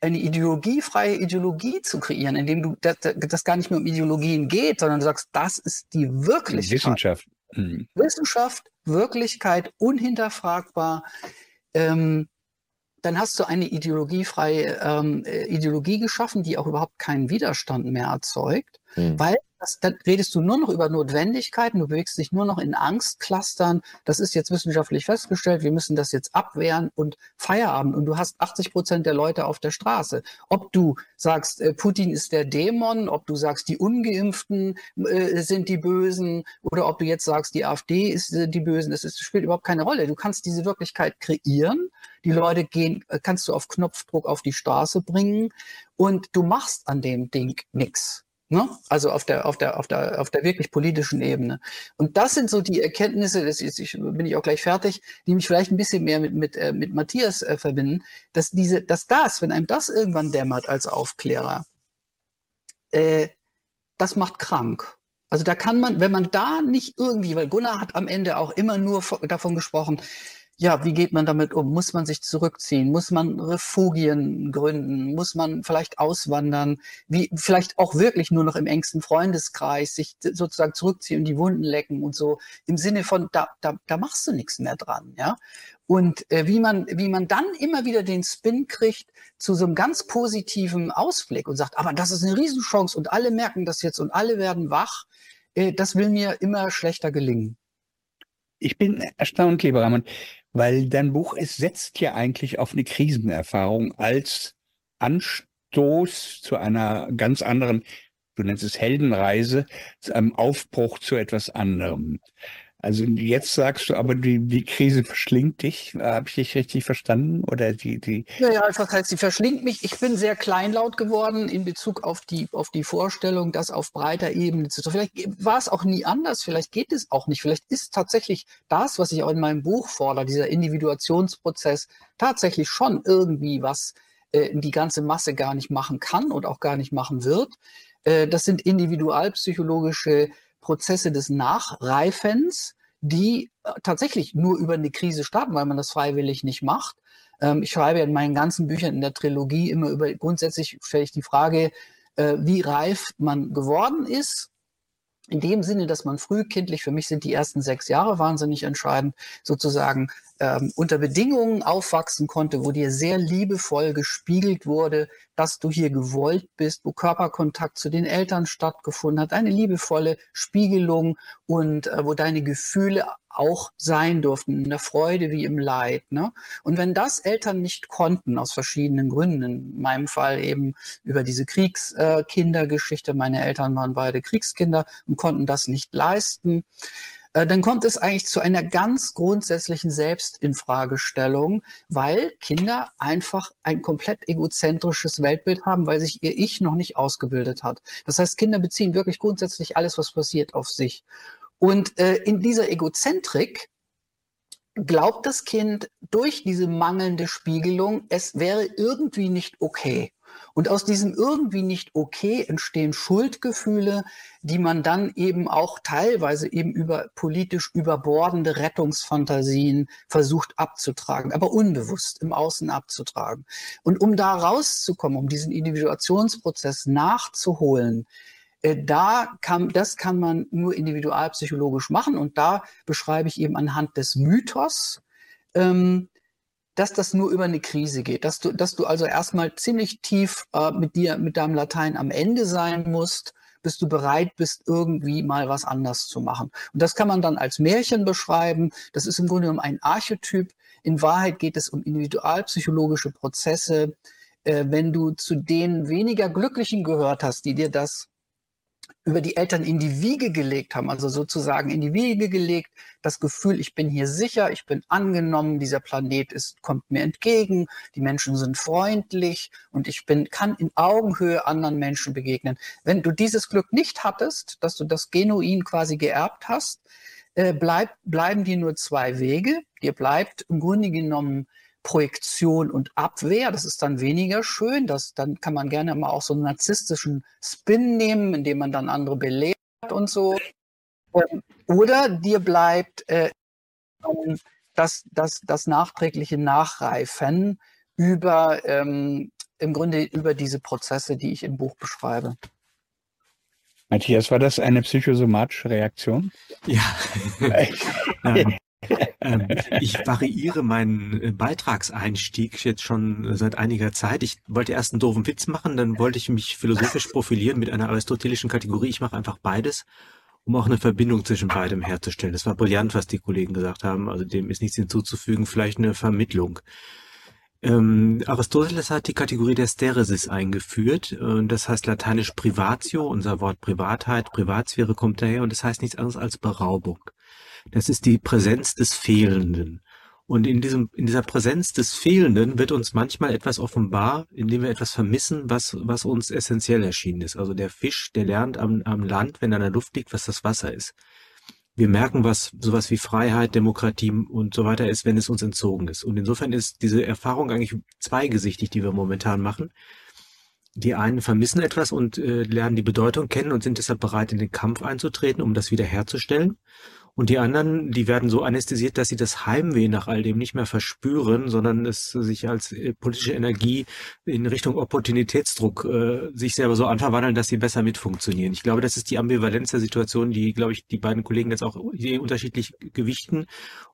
eine ideologiefreie Ideologie zu kreieren, indem du das, das gar nicht mehr um Ideologien geht, sondern du sagst, das ist die Wirklichkeit. Wissenschaft. Mhm. Wissenschaft, Wirklichkeit, unhinterfragbar. Ähm, dann hast du eine ideologiefreie ähm, äh, Ideologie geschaffen, die auch überhaupt keinen Widerstand mehr erzeugt, mhm. weil das, dann redest du nur noch über Notwendigkeiten, du bewegst dich nur noch in Angstclustern. Das ist jetzt wissenschaftlich festgestellt, wir müssen das jetzt abwehren und Feierabend. Und du hast 80 Prozent der Leute auf der Straße. Ob du sagst, äh, Putin ist der Dämon, ob du sagst, die Ungeimpften äh, sind die Bösen oder ob du jetzt sagst, die AfD ist äh, die Bösen, das spielt überhaupt keine Rolle. Du kannst diese Wirklichkeit kreieren. Die Leute gehen, äh, kannst du auf Knopfdruck auf die Straße bringen und du machst an dem Ding nichts. Ne? Also auf der, auf der, auf der, auf der wirklich politischen Ebene. Und das sind so die Erkenntnisse, das ist, ich, bin ich auch gleich fertig, die mich vielleicht ein bisschen mehr mit, mit, äh, mit Matthias äh, verbinden, dass diese, dass das, wenn einem das irgendwann dämmert als Aufklärer, äh, das macht krank. Also da kann man, wenn man da nicht irgendwie, weil Gunnar hat am Ende auch immer nur davon gesprochen, ja, wie geht man damit um? Muss man sich zurückziehen? Muss man Refugien gründen? Muss man vielleicht auswandern? Wie, vielleicht auch wirklich nur noch im engsten Freundeskreis sich sozusagen zurückziehen und die Wunden lecken und so im Sinne von, da, da, da machst du nichts mehr dran, ja? Und äh, wie man, wie man dann immer wieder den Spin kriegt zu so einem ganz positiven Ausblick und sagt, aber das ist eine Riesenchance und alle merken das jetzt und alle werden wach, äh, das will mir immer schlechter gelingen. Ich bin erstaunt, lieber Ramon, weil dein Buch, es setzt ja eigentlich auf eine Krisenerfahrung als Anstoß zu einer ganz anderen, du nennst es Heldenreise, zu einem Aufbruch zu etwas anderem. Also jetzt sagst du aber, die, die Krise verschlingt dich. Habe ich dich richtig verstanden? Oder die, die. Ja, ja, einfach heißt, sie verschlingt mich. Ich bin sehr kleinlaut geworden in Bezug auf die, auf die Vorstellung, das auf breiter Ebene zu tun. Vielleicht war es auch nie anders, vielleicht geht es auch nicht. Vielleicht ist tatsächlich das, was ich auch in meinem Buch fordere, dieser Individuationsprozess, tatsächlich schon irgendwie was äh, die ganze Masse gar nicht machen kann und auch gar nicht machen wird. Äh, das sind individualpsychologische Prozesse des Nachreifens, die äh, tatsächlich nur über eine Krise starten, weil man das freiwillig nicht macht. Ähm, ich schreibe in meinen ganzen Büchern in der Trilogie immer über, grundsätzlich stelle ich die Frage, äh, wie reif man geworden ist. In dem Sinne, dass man frühkindlich, für mich sind die ersten sechs Jahre wahnsinnig entscheidend, sozusagen ähm, unter Bedingungen aufwachsen konnte, wo dir sehr liebevoll gespiegelt wurde, dass du hier gewollt bist, wo Körperkontakt zu den Eltern stattgefunden hat, eine liebevolle Spiegelung und äh, wo deine Gefühle auch sein durften, in der Freude wie im Leid. Ne? Und wenn das Eltern nicht konnten, aus verschiedenen Gründen, in meinem Fall eben über diese Kriegskindergeschichte, meine Eltern waren beide Kriegskinder und konnten das nicht leisten, äh, dann kommt es eigentlich zu einer ganz grundsätzlichen Selbstinfragestellung, weil Kinder einfach ein komplett egozentrisches Weltbild haben, weil sich ihr Ich noch nicht ausgebildet hat. Das heißt, Kinder beziehen wirklich grundsätzlich alles, was passiert, auf sich. Und äh, in dieser Egozentrik glaubt das Kind durch diese mangelnde Spiegelung, es wäre irgendwie nicht okay. Und aus diesem irgendwie nicht okay entstehen Schuldgefühle, die man dann eben auch teilweise eben über politisch überbordende Rettungsfantasien versucht abzutragen, aber unbewusst im Außen abzutragen. Und um da rauszukommen, um diesen Individuationsprozess nachzuholen, äh, da kann, das kann man nur individualpsychologisch machen. Und da beschreibe ich eben anhand des Mythos, ähm, dass das nur über eine Krise geht, dass du, dass du also erstmal ziemlich tief äh, mit dir, mit deinem Latein am Ende sein musst, bis du bereit bist, irgendwie mal was anders zu machen. Und das kann man dann als Märchen beschreiben. Das ist im Grunde genommen ein Archetyp. In Wahrheit geht es um individualpsychologische Prozesse. Äh, wenn du zu den weniger Glücklichen gehört hast, die dir das über die Eltern in die Wiege gelegt haben, also sozusagen in die Wiege gelegt, das Gefühl, ich bin hier sicher, ich bin angenommen, dieser Planet ist, kommt mir entgegen, die Menschen sind freundlich und ich bin, kann in Augenhöhe anderen Menschen begegnen. Wenn du dieses Glück nicht hattest, dass du das Genuin quasi geerbt hast, äh, bleib, bleiben dir nur zwei Wege. Dir bleibt im Grunde genommen Projektion und Abwehr. Das ist dann weniger schön. Das, dann kann man gerne mal auch so einen narzisstischen Spin nehmen, indem man dann andere belehrt und so. Ähm, oder dir bleibt äh, das, das, das nachträgliche Nachreifen über ähm, im Grunde über diese Prozesse, die ich im Buch beschreibe. Matthias, war das eine psychosomatische Reaktion? Ja. ähm, ich variiere meinen äh, Beitragseinstieg jetzt schon seit einiger Zeit. Ich wollte erst einen doofen Witz machen, dann wollte ich mich philosophisch profilieren mit einer aristotelischen Kategorie. Ich mache einfach beides, um auch eine Verbindung zwischen beidem herzustellen. Das war brillant, was die Kollegen gesagt haben. Also dem ist nichts hinzuzufügen, vielleicht eine Vermittlung. Ähm, Aristoteles hat die Kategorie der Steresis eingeführt. Äh, das heißt lateinisch Privatio. Unser Wort Privatheit, Privatsphäre kommt daher und das heißt nichts anderes als Beraubung. Das ist die Präsenz des Fehlenden. Und in diesem, in dieser Präsenz des Fehlenden wird uns manchmal etwas offenbar, indem wir etwas vermissen, was, was uns essentiell erschienen ist. Also der Fisch, der lernt am, am Land, wenn er in der Luft liegt, was das Wasser ist. Wir merken, was sowas wie Freiheit, Demokratie und so weiter ist, wenn es uns entzogen ist. Und insofern ist diese Erfahrung eigentlich zweigesichtig, die wir momentan machen. Die einen vermissen etwas und äh, lernen die Bedeutung kennen und sind deshalb bereit, in den Kampf einzutreten, um das wiederherzustellen. Und die anderen, die werden so anästhesiert, dass sie das Heimweh nach all dem nicht mehr verspüren, sondern es sich als äh, politische Energie in Richtung Opportunitätsdruck äh, sich selber so anverwandeln, dass sie besser mitfunktionieren. Ich glaube, das ist die Ambivalenz der Situation, die, glaube ich, die beiden Kollegen jetzt auch unterschiedlich gewichten.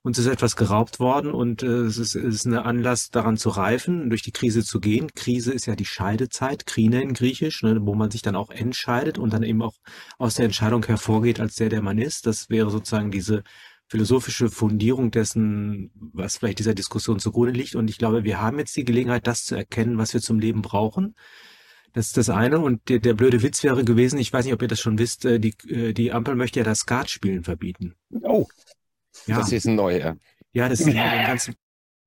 Uns ist etwas geraubt worden und äh, es, ist, es ist ein Anlass, daran zu reifen, durch die Krise zu gehen. Krise ist ja die Scheidezeit, Krine in Griechisch, ne, wo man sich dann auch entscheidet und dann eben auch aus der Entscheidung hervorgeht als der, der man ist. Das wäre sozusagen sozusagen diese philosophische Fundierung dessen, was vielleicht dieser Diskussion zugrunde liegt. Und ich glaube, wir haben jetzt die Gelegenheit, das zu erkennen, was wir zum Leben brauchen. Das ist das eine. Und der, der blöde Witz wäre gewesen, ich weiß nicht, ob ihr das schon wisst, äh, die, äh, die Ampel möchte ja das Skatspielen verbieten. Oh, ja. das ist neu, ja. Ja, das ist eine ganz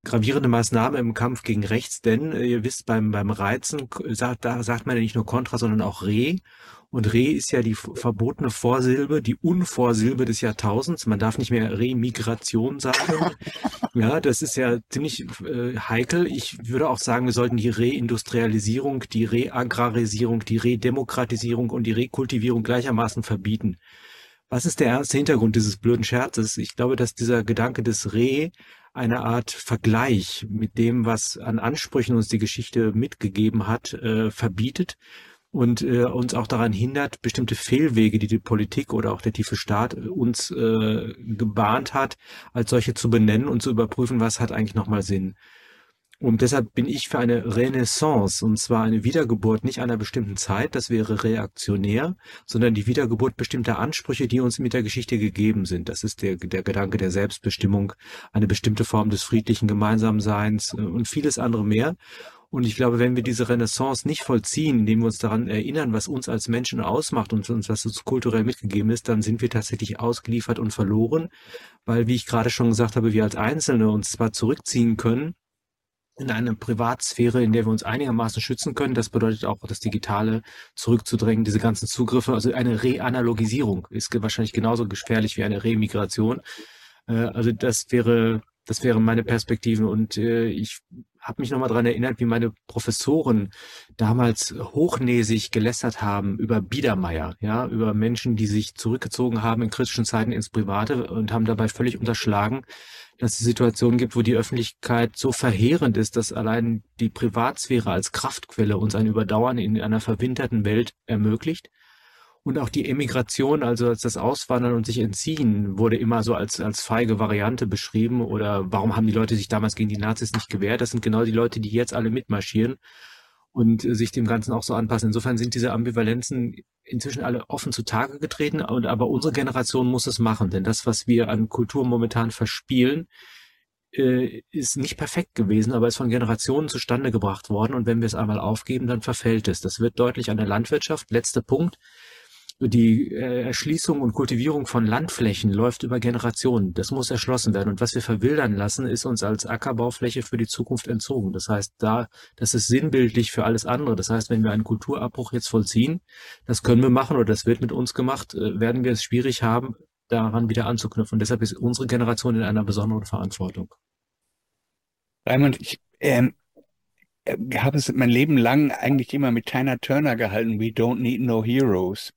gravierende Maßnahme im Kampf gegen rechts, denn äh, ihr wisst, beim, beim Reizen sagt, da sagt man ja nicht nur Contra, sondern auch Re. Und Re ist ja die verbotene Vorsilbe, die Unvorsilbe des Jahrtausends. Man darf nicht mehr Remigration sagen. ja, das ist ja ziemlich äh, heikel. Ich würde auch sagen, wir sollten die Reindustrialisierung, die Reagrarisierung, die Redemokratisierung und die Rekultivierung gleichermaßen verbieten. Was ist der erste Hintergrund dieses blöden Scherzes? Ich glaube, dass dieser Gedanke des Re eine Art Vergleich mit dem, was an Ansprüchen uns die Geschichte mitgegeben hat, äh, verbietet und äh, uns auch daran hindert, bestimmte Fehlwege, die die Politik oder auch der tiefe Staat äh, uns äh, gebahnt hat, als solche zu benennen und zu überprüfen, was hat eigentlich nochmal Sinn. Und deshalb bin ich für eine Renaissance, und zwar eine Wiedergeburt nicht einer bestimmten Zeit, das wäre reaktionär, sondern die Wiedergeburt bestimmter Ansprüche, die uns mit der Geschichte gegeben sind. Das ist der, der Gedanke der Selbstbestimmung, eine bestimmte Form des friedlichen Gemeinsamseins äh, und vieles andere mehr. Und ich glaube, wenn wir diese Renaissance nicht vollziehen, indem wir uns daran erinnern, was uns als Menschen ausmacht und uns, was uns kulturell mitgegeben ist, dann sind wir tatsächlich ausgeliefert und verloren, weil, wie ich gerade schon gesagt habe, wir als Einzelne uns zwar zurückziehen können, in eine Privatsphäre, in der wir uns einigermaßen schützen können. Das bedeutet auch, das Digitale zurückzudrängen, diese ganzen Zugriffe. Also eine Reanalogisierung ist wahrscheinlich genauso gefährlich wie eine Remigration. Äh, also das wäre, das wäre meine Perspektive. Und äh, ich habe mich nochmal dran erinnert, wie meine Professoren damals hochnäsig gelästert haben über Biedermeier, ja, über Menschen, die sich zurückgezogen haben in kritischen Zeiten ins Private und haben dabei völlig unterschlagen, dass es Situationen gibt, wo die Öffentlichkeit so verheerend ist, dass allein die Privatsphäre als Kraftquelle uns ein Überdauern in einer verwinterten Welt ermöglicht Und auch die Emigration, also als das Auswandern und sich entziehen, wurde immer so als, als feige Variante beschrieben. Oder warum haben die Leute sich damals gegen die Nazis nicht gewehrt? Das sind genau die Leute, die jetzt alle mitmarschieren und sich dem Ganzen auch so anpassen. Insofern sind diese Ambivalenzen inzwischen alle offen zutage getreten. Aber unsere Generation muss es machen, denn das, was wir an Kultur momentan verspielen, äh, ist nicht perfekt gewesen, aber ist von Generationen zustande gebracht worden. Und wenn wir es einmal aufgeben, dann verfällt es. Das wird deutlich an der Landwirtschaft. Letzter Punkt. Die äh, Erschließung und Kultivierung von Landflächen läuft über Generationen. Das muss erschlossen werden. Und was wir verwildern lassen, ist uns als Ackerbaufläche für die Zukunft entzogen. Das heißt, da, das ist sinnbildlich für alles andere. Das heißt, wenn wir einen Kulturabbruch jetzt vollziehen, das können wir machen oder das wird mit uns gemacht, äh, werden wir es schwierig haben, daran wieder anzuknüpfen. Und deshalb ist unsere Generation in einer besonderen Verantwortung. Raimund, ich ähm, äh, habe es mein Leben lang eigentlich immer mit Tina Turner gehalten, We don't need no heroes.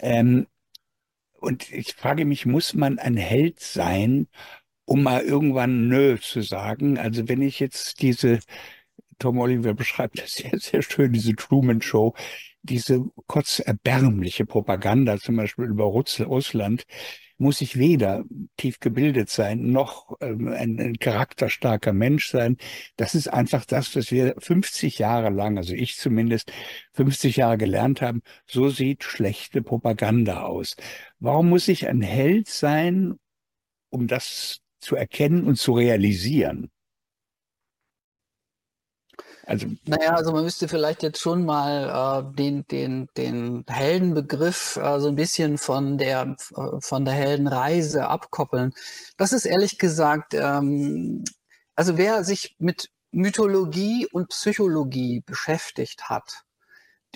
Ähm, und ich frage mich, muss man ein Held sein, um mal irgendwann Nö zu sagen? Also wenn ich jetzt diese, Tom Oliver beschreibt das sehr, sehr schön, diese Truman Show, diese kurz erbärmliche Propaganda, zum Beispiel über Russland, muss ich weder tief gebildet sein, noch ähm, ein, ein charakterstarker Mensch sein. Das ist einfach das, was wir 50 Jahre lang, also ich zumindest 50 Jahre gelernt haben. So sieht schlechte Propaganda aus. Warum muss ich ein Held sein, um das zu erkennen und zu realisieren? Also, naja, also man müsste vielleicht jetzt schon mal äh, den, den, den Heldenbegriff äh, so ein bisschen von der, von der Heldenreise abkoppeln. Das ist ehrlich gesagt, ähm, also wer sich mit Mythologie und Psychologie beschäftigt hat,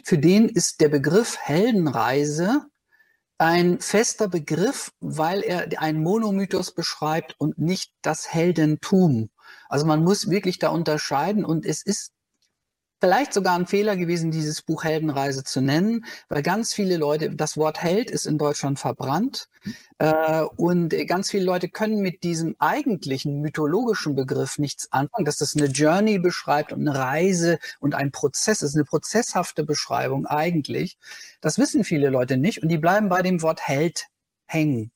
für den ist der Begriff Heldenreise ein fester Begriff, weil er einen Monomythos beschreibt und nicht das Heldentum. Also man muss wirklich da unterscheiden und es ist vielleicht sogar ein Fehler gewesen, dieses Buch Heldenreise zu nennen, weil ganz viele Leute, das Wort Held ist in Deutschland verbrannt äh, und ganz viele Leute können mit diesem eigentlichen mythologischen Begriff nichts anfangen, dass das eine Journey beschreibt und eine Reise und ein Prozess ist, eine prozesshafte Beschreibung eigentlich. Das wissen viele Leute nicht und die bleiben bei dem Wort Held hängen.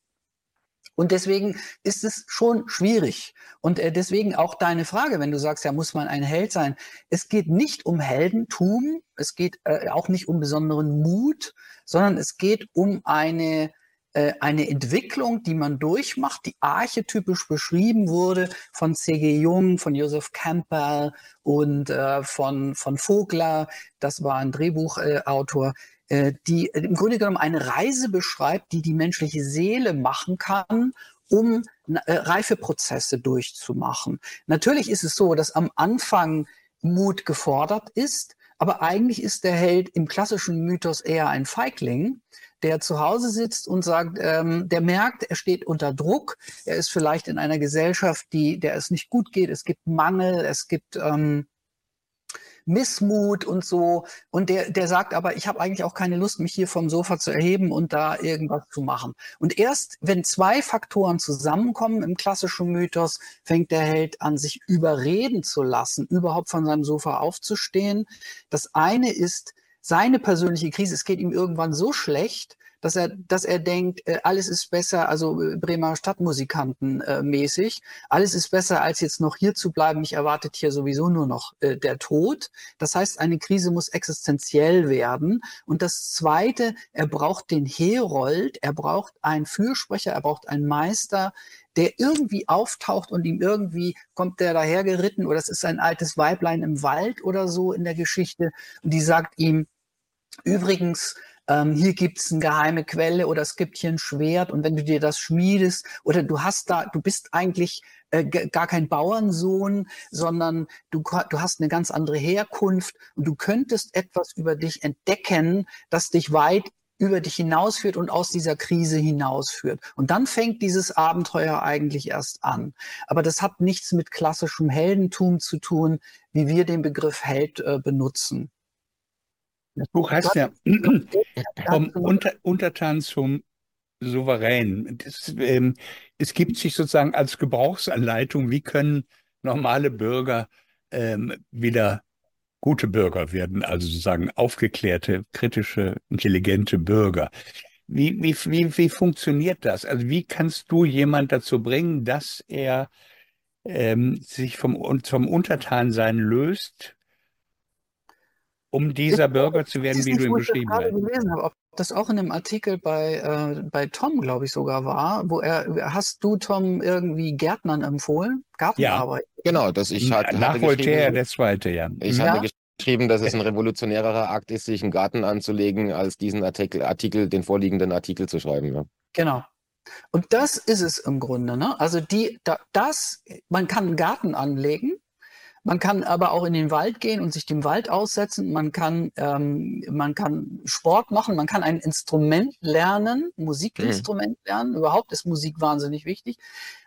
Und deswegen ist es schon schwierig. Und äh, deswegen auch deine Frage, wenn du sagst, ja, muss man ein Held sein. Es geht nicht um Heldentum, es geht äh, auch nicht um besonderen Mut, sondern es geht um eine, äh, eine Entwicklung, die man durchmacht, die archetypisch beschrieben wurde von C.G. Jung, von Joseph Campbell und äh, von, von Vogler. Das war ein Drehbuchautor. Äh, die im Grunde genommen eine Reise beschreibt, die die menschliche Seele machen kann, um äh, Reifeprozesse durchzumachen. Natürlich ist es so, dass am Anfang Mut gefordert ist, aber eigentlich ist der Held im klassischen Mythos eher ein Feigling, der zu Hause sitzt und sagt, ähm, der merkt, er steht unter Druck, er ist vielleicht in einer Gesellschaft, die, der es nicht gut geht, es gibt Mangel, es gibt ähm, Missmut und so. Und der, der sagt aber, ich habe eigentlich auch keine Lust, mich hier vom Sofa zu erheben und da irgendwas zu machen. Und erst wenn zwei Faktoren zusammenkommen im klassischen Mythos, fängt der Held an, sich überreden zu lassen, überhaupt von seinem Sofa aufzustehen. Das eine ist seine persönliche Krise. Es geht ihm irgendwann so schlecht, dass er, dass er denkt, äh, alles ist besser, also äh, Bremer Stadtmusikanten äh, mäßig, alles ist besser, als jetzt noch hier zu bleiben. Mich erwartet hier sowieso nur noch der Tod. Das heißt, eine Krise muss existenziell werden. Und das Zweite, er braucht den Herold, er braucht einen Fürsprecher, er braucht einen Meister, der irgendwie auftaucht und ihm irgendwie kommt der dahergeritten oder es ist ein altes Weiblein im Wald oder so in der Geschichte und die sagt ihm, übrigens, ähm, hier gibt es eine geheime Quelle oder es gibt hier ein Schwert und wenn du dir das schmiedest oder du hast da, du bist eigentlich äh, gar kein Bauernsohn, sondern du, du hast eine ganz andere Herkunft und du könntest etwas über dich entdecken, das dich weit über dich hinausführt und aus dieser Krise hinausführt. Und dann fängt dieses Abenteuer eigentlich erst an. Aber das hat nichts mit klassischem Heldentum zu tun, wie wir den Begriff Held äh, benutzen. Das Buch heißt ja vom Unter Untertan zum Souverän. Das, ähm, es gibt sich sozusagen als Gebrauchsanleitung, wie können normale Bürger ähm, wieder gute Bürger werden, also sozusagen aufgeklärte, kritische, intelligente Bürger. Wie, wie, wie, wie funktioniert das? Also wie kannst du jemand dazu bringen, dass er ähm, sich vom, vom Untertansein löst, um dieser Bürger zu werden, wie du ihn beschrieben hast? gelesen habe, ob das auch in einem Artikel bei, äh, bei Tom, glaube ich, sogar war, wo er, hast du Tom irgendwie Gärtnern empfohlen? Gartenarbeit? Ja, genau, das ich hatte, Nach Voltaire, der zweite, ja. Ich ja? hatte geschrieben, dass es ein revolutionärerer Akt ist, sich einen Garten anzulegen, als diesen Artikel, Artikel den vorliegenden Artikel zu schreiben. Ja. Genau. Und das ist es im Grunde. Ne? Also die, da, das, man kann einen Garten anlegen, man kann aber auch in den Wald gehen und sich dem Wald aussetzen. Man kann, ähm, man kann Sport machen. Man kann ein Instrument lernen, Musikinstrument mhm. lernen. Überhaupt ist Musik wahnsinnig wichtig.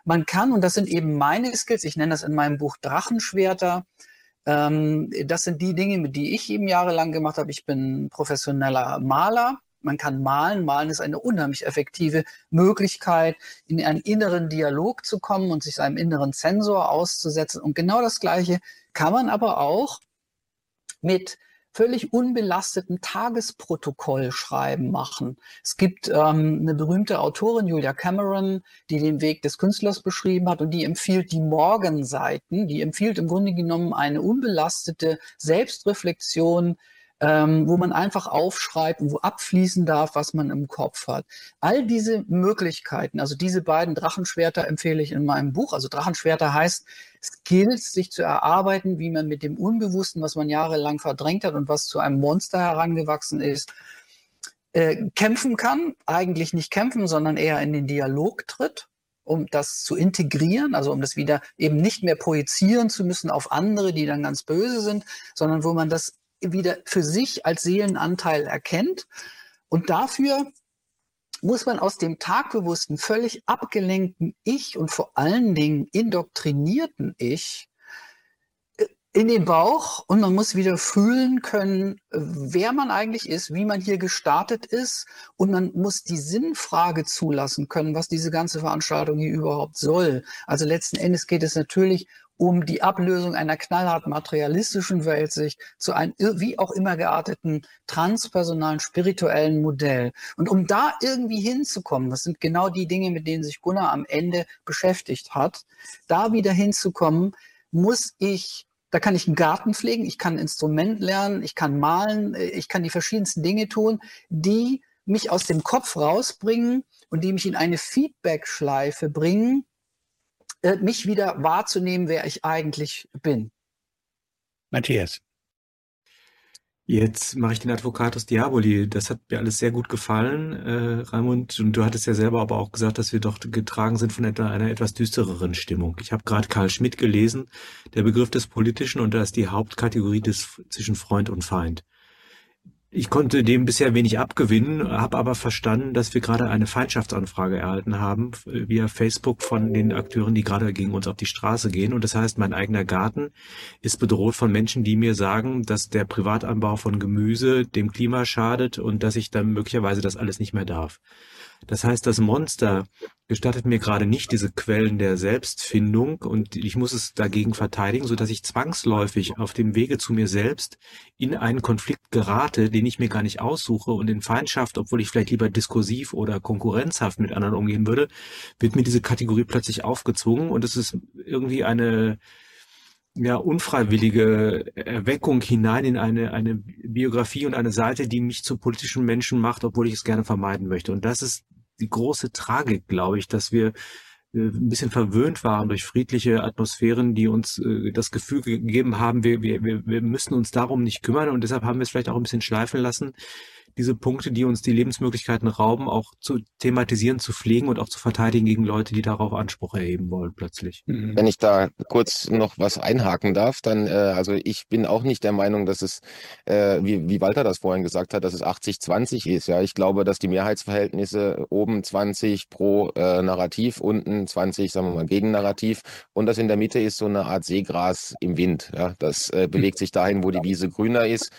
Man kann, und das sind eben meine Skills, ich nenne das in meinem Buch Drachenschwerter, ähm, das sind die Dinge, mit die ich eben jahrelang gemacht habe. Ich bin professioneller Maler. Man kann malen. Malen ist eine unheimlich effektive Möglichkeit, in einen inneren Dialog zu kommen und sich seinem inneren Sensor auszusetzen. Und genau das Gleiche kann man aber auch mit völlig unbelasteten Tagesprotokoll schreiben machen. Es gibt ähm, eine berühmte Autorin, Julia Cameron, die den Weg des Künstlers beschrieben hat und die empfiehlt die Morgenseiten, die empfiehlt im Grunde genommen eine unbelastete Selbstreflexion ähm, wo man einfach aufschreibt wo abfließen darf, was man im Kopf hat. All diese Möglichkeiten, also diese beiden Drachenschwerter empfehle ich in meinem Buch. Also Drachenschwerter heißt Skills, sich zu erarbeiten, wie man mit dem Unbewussten, was man jahrelang verdrängt hat und was zu einem Monster herangewachsen ist, äh, kämpfen kann. Eigentlich nicht kämpfen, sondern eher in den Dialog tritt um das zu integrieren, also um das wieder eben nicht mehr projizieren zu müssen auf andere, die dann ganz böse sind, sondern wo man das wieder für sich als Seelenanteil erkennt. Und dafür muss man aus dem tagbewussten, völlig abgelenkten Ich und vor allen Dingen indoktrinierten Ich äh, in den Bauch und man muss wieder fühlen können, wer man eigentlich ist, wie man hier gestartet ist und man muss die Sinnfrage zulassen können, was diese ganze Veranstaltung hier überhaupt soll. Also letzten Endes geht es natürlich um die Ablösung einer knallhart materialistischen Weltsicht zu einem wie auch immer gearteten transpersonalen spirituellen Modell. Und um da irgendwie hinzukommen, das sind genau die Dinge, mit denen sich Gunnar am Ende beschäftigt hat, da wieder hinzukommen, muss ich da kann ich einen Garten pflegen, ich kann ein Instrument lernen, ich kann malen, ich kann die verschiedensten Dinge tun, die mich aus dem Kopf rausbringen und die mich in eine Feedback-Schleife bringen, äh, mich wieder wahrzunehmen, wer ich eigentlich bin. Matthias. Jetzt mache ich den Advocatus Diaboli. Das hat mir alles sehr gut gefallen, äh, Raimund. Und du hattest ja selber aber auch gesagt, dass wir doch getragen sind von etwa einer etwas düstereren Stimmung. Ich habe gerade Karl Schmidt gelesen, der Begriff des Politischen und da ist die Hauptkategorie des zwischen Freund und Feind. Ich konnte dem bisher wenig abgewinnen, habe aber verstanden, dass wir gerade eine Feindschaftsanfrage erhalten haben via Facebook von den Akteuren, die gerade gegen uns auf die Straße gehen. Und das heißt, mein eigener Garten ist bedroht von Menschen, die mir sagen, dass der Privatanbau von Gemüse dem Klima schadet und dass ich dann möglicherweise das alles nicht mehr darf. Das heißt, das Monster gestattet mir gerade nicht diese Quellen der Selbstfindung und ich muss es dagegen verteidigen, so dass ich zwangsläufig auf dem Wege zu mir selbst in einen Konflikt gerate, den ich mir gar nicht aussuche und in Feindschaft, obwohl ich vielleicht lieber diskursiv oder konkurrenzhaft mit anderen umgehen würde, wird mir diese Kategorie plötzlich aufgezwungen und es ist irgendwie eine ja, unfreiwillige Erweckung hinein in eine, eine Biografie und eine Seite, die mich zu politischen Menschen macht, obwohl ich es gerne vermeiden möchte. Und das ist die große Tragik, glaube ich, dass wir äh, ein bisschen verwöhnt waren durch friedliche Atmosphären, die uns äh, das Gefühl gegeben haben, wir, wir, wir müssen uns darum nicht kümmern und deshalb haben wir es vielleicht auch ein bisschen schleifen lassen, diese Punkte, die uns die Lebensmöglichkeiten rauben, auch zu thematisieren, zu pflegen und auch zu verteidigen gegen Leute, die darauf Anspruch erheben wollen plötzlich. Mhm. Wenn ich da kurz noch was einhaken darf, dann, äh, also ich bin auch nicht der Meinung, dass es, äh, wie, wie Walter das vorhin gesagt hat, dass es 80-20 ist. Ja, ich glaube, dass die Mehrheitsverhältnisse oben 20 pro äh, Narrativ, unten 20, sagen wir mal, gegen Narrativ und das in der Mitte ist so eine Art Seegras im Wind. Ja, das äh, bewegt sich dahin, wo die Wiese grüner ist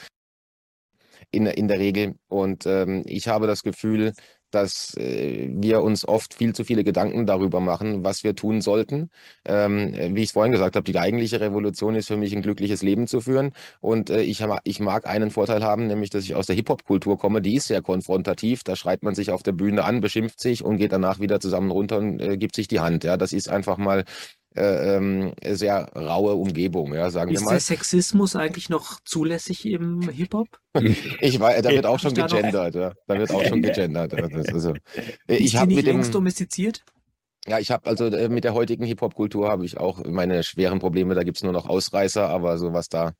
in, in der Regel. Und ähm, ich habe das Gefühl, dass äh, wir uns oft viel zu viele Gedanken darüber machen, was wir tun sollten. Ähm, wie ich es vorhin gesagt habe, die eigentliche Revolution ist für mich ein glückliches Leben zu führen. Und äh, ich, ich mag einen Vorteil haben, nämlich, dass ich aus der Hip-Hop-Kultur komme. Die ist sehr konfrontativ. Da schreit man sich auf der Bühne an, beschimpft sich und geht danach wieder zusammen runter und äh, gibt sich die Hand. Ja, das ist einfach mal ähm, sehr raue Umgebung, ja, sagen ist wir mal. Ist der Sexismus eigentlich noch zulässig im Hip-Hop? ich weiß, da wird auch schon gegendert, ja. Da wird auch schon gegendert. Also, ich habe mit dem domestiziert? Ja, ich habe also äh, mit der heutigen Hip-Hop-Kultur habe ich auch meine schweren Probleme. Da gibt's nur noch Ausreißer, aber so was da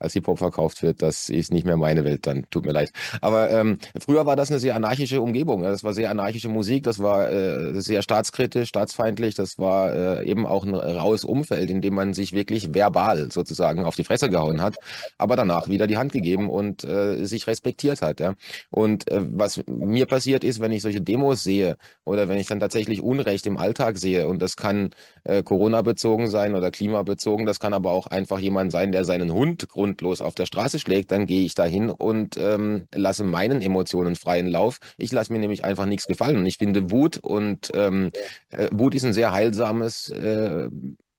als Hip-Hop verkauft wird, das ist nicht mehr meine Welt, dann tut mir leid. Aber ähm, früher war das eine sehr anarchische Umgebung. Das war sehr anarchische Musik, das war äh, sehr staatskritisch, staatsfeindlich, das war äh, eben auch ein raues Umfeld, in dem man sich wirklich verbal sozusagen auf die Fresse gehauen hat, aber danach wieder die Hand gegeben und äh, sich respektiert hat. Ja? Und äh, was mir passiert ist, wenn ich solche Demos sehe oder wenn ich dann tatsächlich Unrecht im Alltag sehe, und das kann äh, Corona-bezogen sein oder klimabezogen, das kann aber auch einfach jemand sein, der seinen Hund grund grundlos auf der Straße schlägt, dann gehe ich dahin und ähm, lasse meinen Emotionen freien Lauf. Ich lasse mir nämlich einfach nichts gefallen. Und ich finde Wut und ähm, äh, Wut ist ein sehr heilsames äh,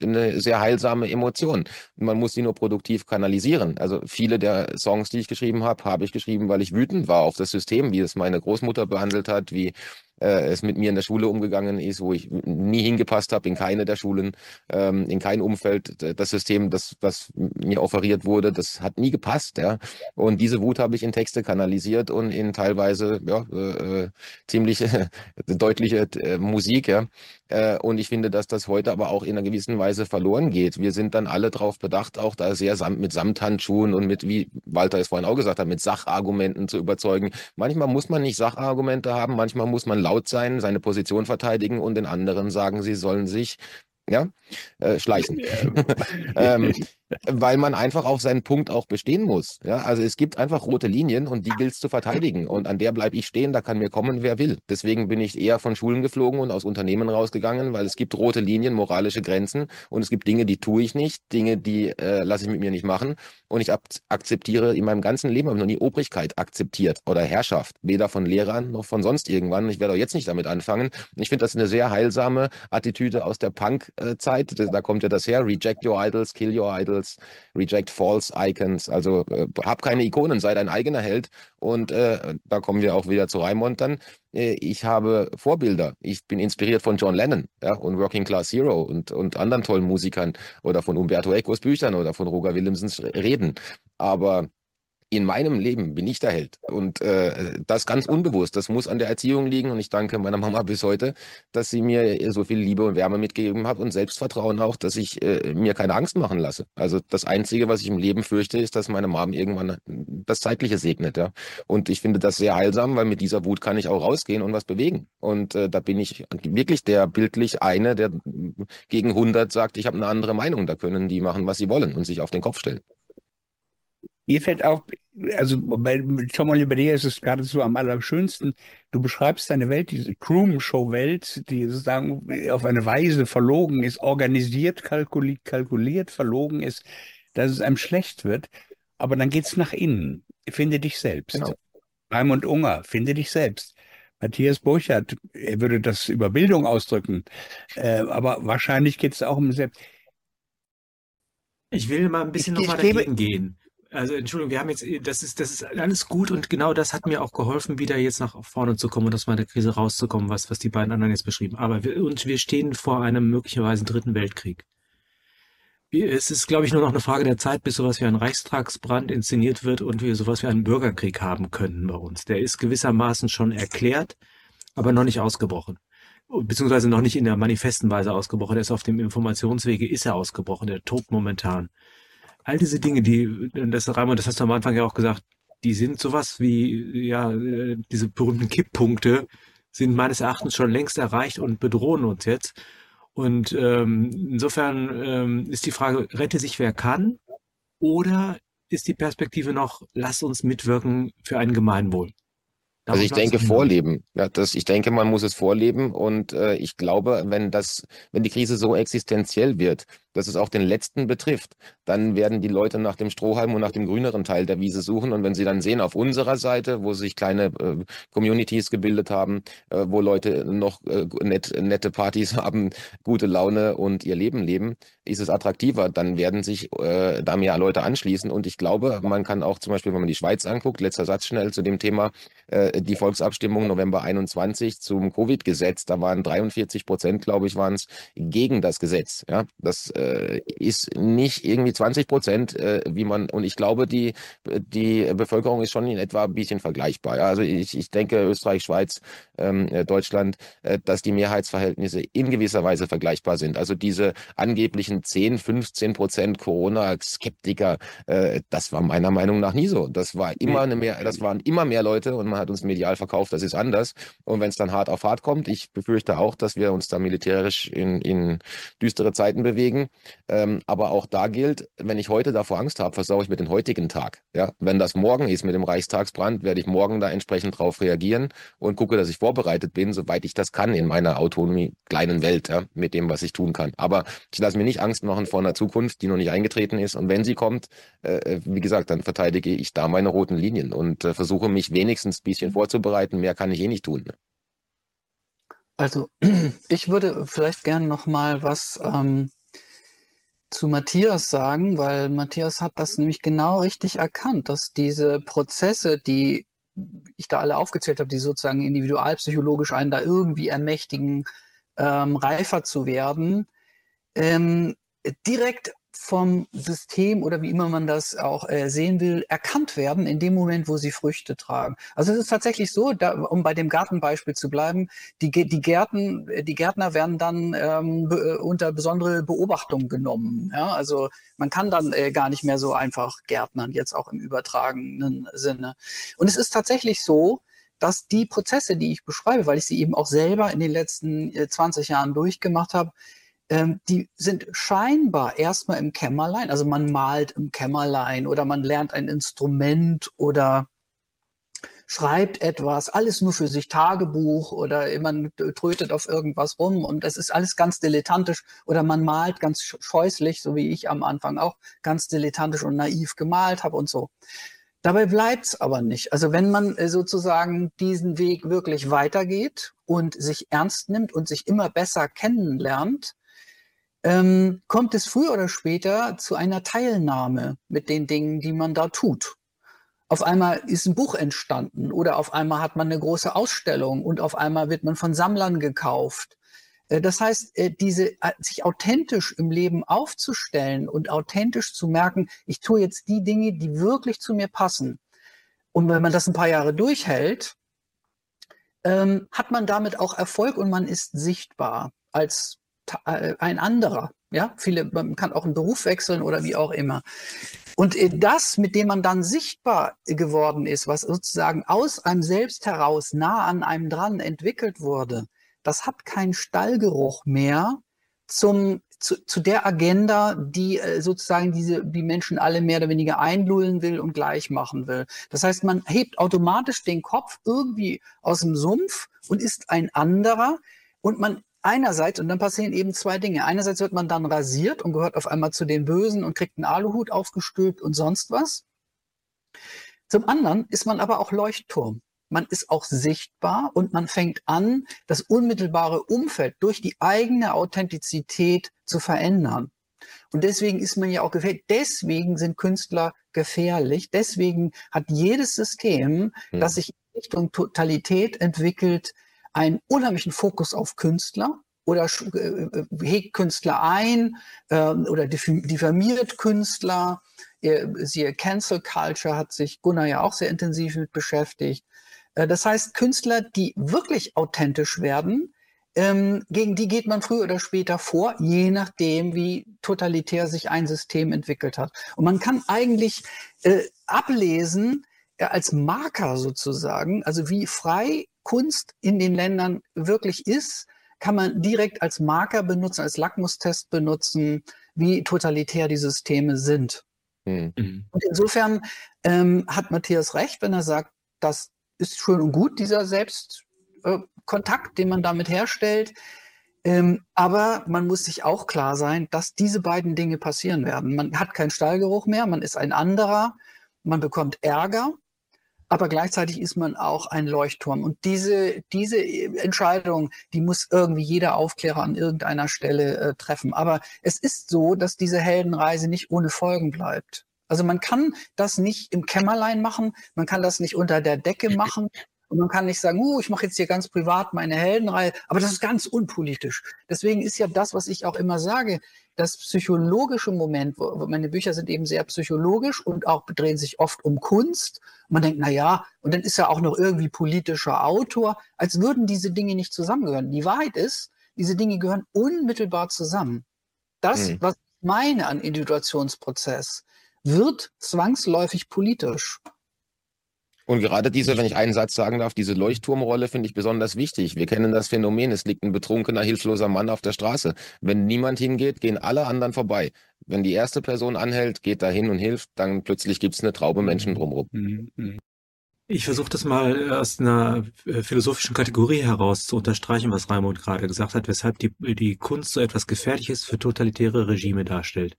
eine sehr heilsame Emotion. Man muss sie nur produktiv kanalisieren. Also viele der Songs, die ich geschrieben habe, habe ich geschrieben, weil ich wütend war auf das System, wie es meine Großmutter behandelt hat, wie äh, es mit mir in der Schule umgegangen ist, wo ich nie hingepasst habe in keine der Schulen, ähm, in kein Umfeld. Das System, das was mir offeriert wurde, das hat nie gepasst. Ja. Und diese Wut habe ich in Texte kanalisiert und in teilweise ja, äh, ziemlich deutliche äh, Musik. Ja. Äh, und ich finde, dass das heute aber auch in einer gewissen Weise verloren geht. Wir sind dann alle darauf bedacht, auch da sehr mit Samthandschuhen und mit, wie Walter es vorhin auch gesagt hat, mit Sachargumenten zu überzeugen. Manchmal muss man nicht Sachargumente haben, manchmal muss man laut sein, seine Position verteidigen und den anderen sagen, sie sollen sich ja, äh, schleichen. ähm, weil man einfach auf seinen Punkt auch bestehen muss. Ja, also es gibt einfach rote Linien und die gilt es zu verteidigen. Und an der bleibe ich stehen, da kann mir kommen, wer will. Deswegen bin ich eher von Schulen geflogen und aus Unternehmen rausgegangen, weil es gibt rote Linien, moralische Grenzen und es gibt Dinge, die tue ich nicht, Dinge, die äh, lasse ich mit mir nicht machen. Und ich akzeptiere in meinem ganzen Leben, habe noch nie Obrigkeit akzeptiert oder Herrschaft, weder von Lehrern noch von sonst irgendwann. Ich werde auch jetzt nicht damit anfangen. Ich finde das eine sehr heilsame Attitüde aus der Punk-Zeit. Da kommt ja das her, reject your idols, kill your idols Icons, Reject False Icons. Also äh, hab keine Ikonen, sei dein eigener Held. Und äh, da kommen wir auch wieder zu Raimond dann. Äh, ich habe Vorbilder. Ich bin inspiriert von John Lennon ja, und Working Class Hero und, und anderen tollen Musikern oder von Umberto Ecos Büchern oder von Roger Willemsens Reden. Aber in meinem Leben bin ich der Held. Und äh, das ganz unbewusst. Das muss an der Erziehung liegen. Und ich danke meiner Mama bis heute, dass sie mir so viel Liebe und Wärme mitgegeben hat und Selbstvertrauen auch, dass ich äh, mir keine Angst machen lasse. Also das Einzige, was ich im Leben fürchte, ist, dass meine Mom irgendwann das Zeitliche segnet. Ja. Und ich finde das sehr heilsam, weil mit dieser Wut kann ich auch rausgehen und was bewegen. Und äh, da bin ich wirklich der bildlich eine, der gegen 100 sagt, ich habe eine andere Meinung. Da können die machen, was sie wollen und sich auf den Kopf stellen. Mir fällt auch, also bei Tom Oliver ist es gerade so am allerschönsten. Du beschreibst deine Welt, diese Truman-Show-Welt, die sozusagen auf eine Weise verlogen ist, organisiert, kalkuliert, kalkuliert, verlogen ist, dass es einem schlecht wird. Aber dann geht's nach innen. Finde dich selbst. Genau. Raimund Unger, finde dich selbst. Matthias Burchardt, er würde das über Bildung ausdrücken. Äh, aber wahrscheinlich geht es auch um selbst. Ich will mal ein bisschen nochmal dagegen gehen. Also Entschuldigung, wir haben jetzt, das ist, das ist alles gut und genau das hat mir auch geholfen, wieder jetzt nach vorne zu kommen und aus meiner Krise rauszukommen, was, was die beiden anderen jetzt beschrieben. Aber wir, und wir stehen vor einem möglicherweise dritten Weltkrieg. Es ist, glaube ich, nur noch eine Frage der Zeit, bis sowas wie ein Reichstagsbrand inszeniert wird und wir sowas wie einen Bürgerkrieg haben können bei uns. Der ist gewissermaßen schon erklärt, aber noch nicht ausgebrochen. Beziehungsweise noch nicht in der manifesten Weise ausgebrochen. Er ist auf dem Informationswege, ist er ausgebrochen. Der tobt momentan all diese Dinge, die, das Raimund, das hast du am Anfang ja auch gesagt, die sind sowas wie, ja, diese berühmten Kipppunkte sind meines Erachtens schon längst erreicht und bedrohen uns jetzt. Und ähm, insofern ähm, ist die Frage, rette sich wer kann oder ist die Perspektive noch, lass uns mitwirken für ein Gemeinwohl? Also ich denke vorleben. Ja, das, ich denke, man muss es vorleben und äh, ich glaube, wenn das, wenn die Krise so existenziell wird, dass es auch den letzten betrifft, dann werden die Leute nach dem Strohhalm und nach dem grüneren Teil der Wiese suchen. Und wenn sie dann sehen, auf unserer Seite, wo sich kleine äh, Communities gebildet haben, äh, wo Leute noch äh, net, nette Partys haben, gute Laune und ihr Leben leben, ist es attraktiver, dann werden sich äh, da mehr Leute anschließen. Und ich glaube, man kann auch zum Beispiel, wenn man die Schweiz anguckt, letzter Satz schnell zu dem Thema, äh, die Volksabstimmung November 21 zum Covid-Gesetz, da waren 43 Prozent, glaube ich, waren es gegen das Gesetz. Ja, das äh, ist nicht irgendwie 20 Prozent, äh, wie man, und ich glaube, die, die Bevölkerung ist schon in etwa ein bisschen vergleichbar. Ja? Also ich, ich denke, Österreich, Schweiz, ähm, äh, Deutschland, äh, dass die Mehrheitsverhältnisse in gewisser Weise vergleichbar sind. Also diese angeblichen 10, 15 Prozent Corona-Skeptiker, äh, das war meiner Meinung nach nie so. Das war immer eine mehr, das waren immer mehr Leute und man hat uns medial verkauft, das ist anders. Und wenn es dann hart auf hart kommt, ich befürchte auch, dass wir uns da militärisch in, in düstere Zeiten bewegen. Ähm, aber auch da gilt, wenn ich heute davor Angst habe, versaue ich mir den heutigen Tag. Ja, wenn das morgen ist mit dem Reichstagsbrand, werde ich morgen da entsprechend drauf reagieren und gucke, dass ich vorbereitet bin, soweit ich das kann in meiner Autonomie kleinen Welt, ja, mit dem, was ich tun kann. Aber ich lasse mir nicht Angst machen vor einer Zukunft, die noch nicht eingetreten ist. Und wenn sie kommt, äh, wie gesagt, dann verteidige ich da meine roten Linien und äh, versuche mich wenigstens ein bisschen vorzubereiten. Mehr kann ich eh nicht tun. Ne? Also ich würde vielleicht gerne noch mal was ähm, zu Matthias sagen, weil Matthias hat das nämlich genau richtig erkannt, dass diese Prozesse, die ich da alle aufgezählt habe, die sozusagen individualpsychologisch einen da irgendwie ermächtigen, ähm, reifer zu werden, ähm, direkt vom System oder wie immer man das auch äh, sehen will, erkannt werden in dem Moment, wo sie Früchte tragen. Also es ist tatsächlich so, da, um bei dem Gartenbeispiel zu bleiben, die, die Gärten, die Gärtner werden dann ähm, be, unter besondere Beobachtung genommen. Ja? Also man kann dann äh, gar nicht mehr so einfach Gärtnern, jetzt auch im übertragenen Sinne. Und es ist tatsächlich so, dass die Prozesse, die ich beschreibe, weil ich sie eben auch selber in den letzten äh, 20 Jahren durchgemacht habe, ähm, die sind scheinbar erstmal im Kämmerlein, also man malt im Kämmerlein oder man lernt ein Instrument oder schreibt etwas, alles nur für sich Tagebuch oder man trötet auf irgendwas rum und es ist alles ganz dilettantisch oder man malt ganz scheußlich, so wie ich am Anfang auch ganz dilettantisch und naiv gemalt habe und so. Dabei bleibt's aber nicht. Also wenn man äh, sozusagen diesen Weg wirklich weitergeht und sich ernst nimmt und sich immer besser kennenlernt, ähm, kommt es früher oder später zu einer Teilnahme mit den Dingen, die man da tut. Auf einmal ist ein Buch entstanden oder auf einmal hat man eine große Ausstellung und auf einmal wird man von Sammlern gekauft. Äh, das heißt, äh, diese, äh, sich authentisch im Leben aufzustellen und authentisch zu merken, ich tue jetzt die Dinge, die wirklich zu mir passen. Und wenn man das ein paar Jahre durchhält, ähm, hat man damit auch Erfolg und man ist sichtbar als ein anderer. Ja, viele, man kann auch einen Beruf wechseln oder wie auch immer. Und äh, das, mit dem man dann sichtbar geworden ist, was sozusagen aus einem selbst heraus nah an einem dran entwickelt wurde, das hat keinen Stallgeruch mehr zum, zu, zu der Agenda, die äh, sozusagen diese, die Menschen alle mehr oder weniger einlullen will und gleich machen will. Das heißt, man hebt automatisch den Kopf irgendwie aus dem Sumpf und ist ein anderer und man einerseits, und dann passieren eben zwei Dinge. Einerseits wird man dann rasiert und gehört auf einmal zu den Bösen und kriegt einen Aluhut aufgestülpt und sonst was. Zum anderen ist man aber auch Leuchtturm. Man ist auch sichtbar und man fängt an, das unmittelbare Umfeld durch die eigene Authentizität zu verändern. Und deswegen ist man ja auch gefährlich. Deswegen sind Künstler gefährlich. Deswegen hat jedes System, hm. das sich in Richtung Totalität entwickelt, einen unheimlichen Fokus auf Künstler oder äh, äh, hegt Künstler ein äh, oder diffamiert Künstler. Siehe Cancel Culture hat sich Gunnar ja auch sehr intensiv mit beschäftigt. Äh, das heißt, Künstler, die wirklich authentisch werden, ähm, gegen die geht man früher oder später vor, je nachdem, wie totalitär sich ein System entwickelt hat. Und man kann eigentlich ablesen, als Marker sozusagen, also wie frei Kunst in den Ländern wirklich ist, kann man direkt als Marker benutzen, als Lackmustest benutzen, wie totalitär die Systeme sind. Mhm. mhm. Und insofern ähm, hat Matthias recht, wenn er sagt, das ist schön und gut, dieser Selbstkontakt, äh, den man damit herstellt. Ähm, aber man muss sich auch klar sein, dass diese beiden Dinge passieren werden. Man hat keinen Stallgeruch mehr, man ist ein anderer, man bekommt Ärger, aber gleichzeitig ist man auch ein Leuchtturm. Und diese, diese Entscheidung, die muss irgendwie jeder Aufklärer an irgendeiner Stelle äh, treffen. Aber es ist so, dass diese Heldenreise nicht ohne Folgen bleibt. Also man kann das nicht im Kämmerlein machen, man kann das nicht unter der Decke machen, und man kann nicht sagen, uh, ich mache jetzt hier ganz privat meine Heldenreihe, aber das ist ganz unpolitisch. Deswegen ist ja das, was ich auch immer sage, das psychologische Moment, wo, meine Bücher sind eben sehr psychologisch und auch drehen sich oft um Kunst. Und man denkt, na ja, und dann ist er auch noch irgendwie politischer Autor, als würden diese Dinge nicht zusammengehören. Die Wahrheit ist, diese Dinge gehören unmittelbar zusammen. Das, mhm. was ich meine an Individuationsprozess, wird zwangsläufig politisch. Und gerade diese, wenn ich einen Satz sagen darf, diese Leuchtturmrolle finde ich besonders wichtig. Wir kennen das Phänomen, es liegt ein betrunkener, hilfloser Mann auf der Straße. Wenn niemand hingeht, gehen alle anderen vorbei. Wenn die erste Person anhält, geht da hin und hilft, dann plötzlich gibt es eine Traube Menschen drumherum. Mhm, mhm. Ich versuche das mal aus einer äh, philosophischen Kategorie heraus zu unterstreichen, was Raimund gerade gesagt hat, weshalb die, die Kunst so etwas Gefährliches für totalitäre Regime darstellt.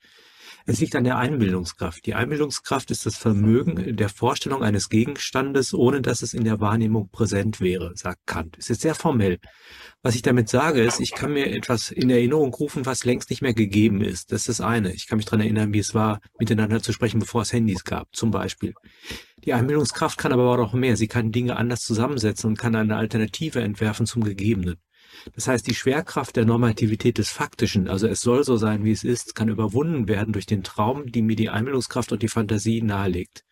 Es liegt an der Einbildungskraft. Die Einbildungskraft ist das Vermögen der Vorstellung eines Gegenstandes, ohne dass es in der Wahrnehmung präsent wäre, sagt Kant. Es ist sehr formell. Was ich damit sage, ist, ich kann mir etwas in Erinnerung rufen, was längst nicht mehr gegeben ist. Das ist das eine. Ich kann mich daran erinnern, wie es war, miteinander zu sprechen, bevor es Handys gab, zum Beispiel. Die Einbildungskraft kann aber auch noch mehr. Sie kann Dinge anders zusammensetzen und kann eine Alternative entwerfen zum Gegebenen. Das heißt, die Schwerkraft der Normativität des Faktischen, also es soll so sein, wie es ist, kann überwunden werden durch den Traum, die mir die Einbildungskraft und die Fantasie nahelegt.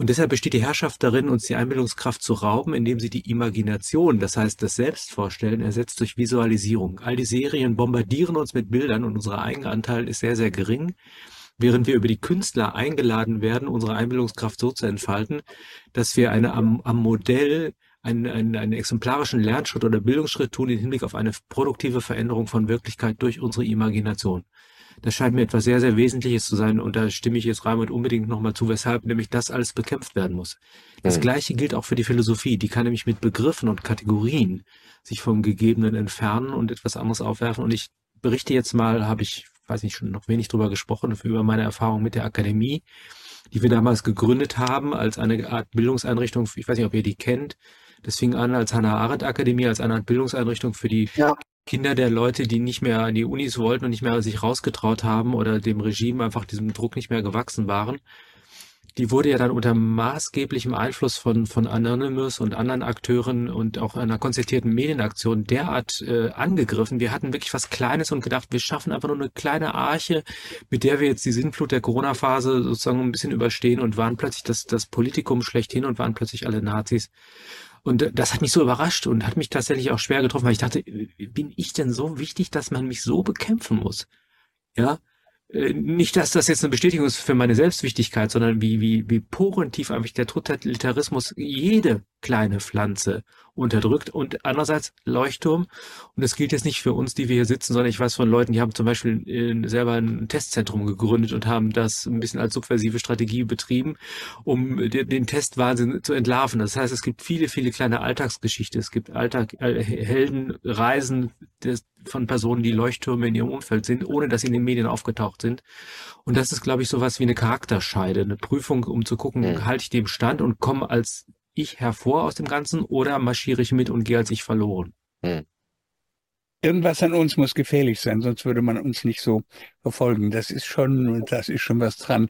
Und deshalb besteht die Herrschaft darin, uns die Einbildungskraft zu rauben, indem sie die Imagination, das heißt das Selbstvorstellen, ersetzt durch Visualisierung. All die Serien bombardieren uns mit Bildern und unser Eigenanteil ist sehr, sehr gering, während wir über die Künstler eingeladen werden, unsere Einbildungskraft so zu entfalten, dass wir eine am, am Modell einen, einen, einen exemplarischen Lernschritt oder Bildungsschritt tun im Hinblick auf eine produktive Veränderung von Wirklichkeit durch unsere Imagination. Das scheint mir etwas sehr, sehr Wesentliches zu sein und da stimme ich jetzt Raimund unbedingt nochmal zu, weshalb nämlich das alles bekämpft werden muss. Das mhm. Gleiche gilt auch für die Philosophie. Die kann nämlich mit Begriffen und Kategorien sich vom Gegebenen entfernen und etwas anderes aufwerfen. Und ich berichte jetzt mal, habe ich, weiß nicht, schon noch wenig drüber gesprochen, über meine Erfahrung mit der Akademie, die wir damals gegründet haben als eine Art Bildungseinrichtung. Ich weiß nicht, ob ihr die kennt das fing an als Hannah Arendt Akademie, als eine Art Bildungseinrichtung für die ja. Kinder der Leute, die nicht mehr an die Unis wollten und nicht mehr sich rausgetraut haben oder dem Regime einfach diesem Druck nicht mehr gewachsen waren die wurde ja dann unter maßgeblichem Einfluss von, von Anonymous und anderen Akteuren und auch einer konzertierten Medienaktion derart äh, angegriffen. Wir hatten wirklich was Kleines und gedacht, wir schaffen einfach nur eine kleine Arche, mit der wir jetzt die Sinnflut der Corona-Phase sozusagen ein bisschen überstehen und waren plötzlich das, das Politikum schlechthin und waren plötzlich alle Nazis. Und das hat mich so überrascht und hat mich tatsächlich auch schwer getroffen, weil ich dachte, bin ich denn so wichtig, dass man mich so bekämpfen muss? Ja, äh, nicht, dass das jetzt eine Bestätigung ist für meine Selbstwichtigkeit, sondern wie, wie, wie porentief einfach der Totalitarismus jede kleine Pflanze unterdrückt und andererseits Leuchtturm. Und das gilt jetzt nicht für uns, die wir hier sitzen, sondern ich weiß von Leuten, die haben zum Beispiel äh, selber ein Testzentrum gegründet und haben das ein bisschen als subversive Strategie betrieben, um den, den Testwahnsinn zu entlarven. Das heißt, es gibt viele, viele kleine Alltagsgeschichten. Es gibt Alltag, äh, Heldenreisen des, von Personen, die Leuchttürme in ihrem Umfeld sind, ohne dass sie in den Medien aufgetaucht sind. Und das ist, glaube ich, sowas wie eine Charakterscheide, eine Prüfung, um zu gucken, halte ich dem Stand und komme als ich hervor aus dem Ganzen oder marschiere ich mit und gehe als ich verloren? Hm. Irgendwas an uns muss gefährlich sein, sonst würde man uns nicht so verfolgen. Das ist schon, das ist schon was dran.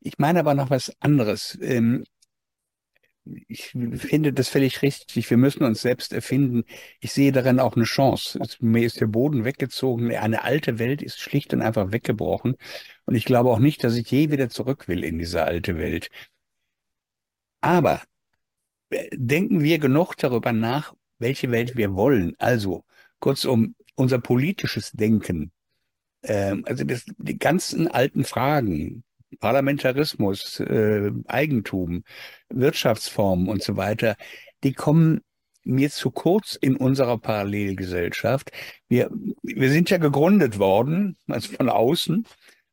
Ich meine aber noch was anderes. Ähm, ich finde das völlig richtig. Wir müssen uns selbst erfinden. Ich sehe darin auch eine Chance. Mir ist der Boden weggezogen. Eine alte Welt ist schlicht und einfach weggebrochen. Und ich glaube auch nicht, dass ich je wieder zurück will in diese alte Welt. Aber denken wir genug darüber nach, welche Welt wir wollen. Also kurzum, unser politisches Denken, äh, also das, die ganzen alten Fragen, Parlamentarismus, äh, Eigentum, Wirtschaftsformen und so weiter, die kommen mir zu kurz in unserer Parallelgesellschaft. Wir, wir sind ja gegründet worden, also von außen,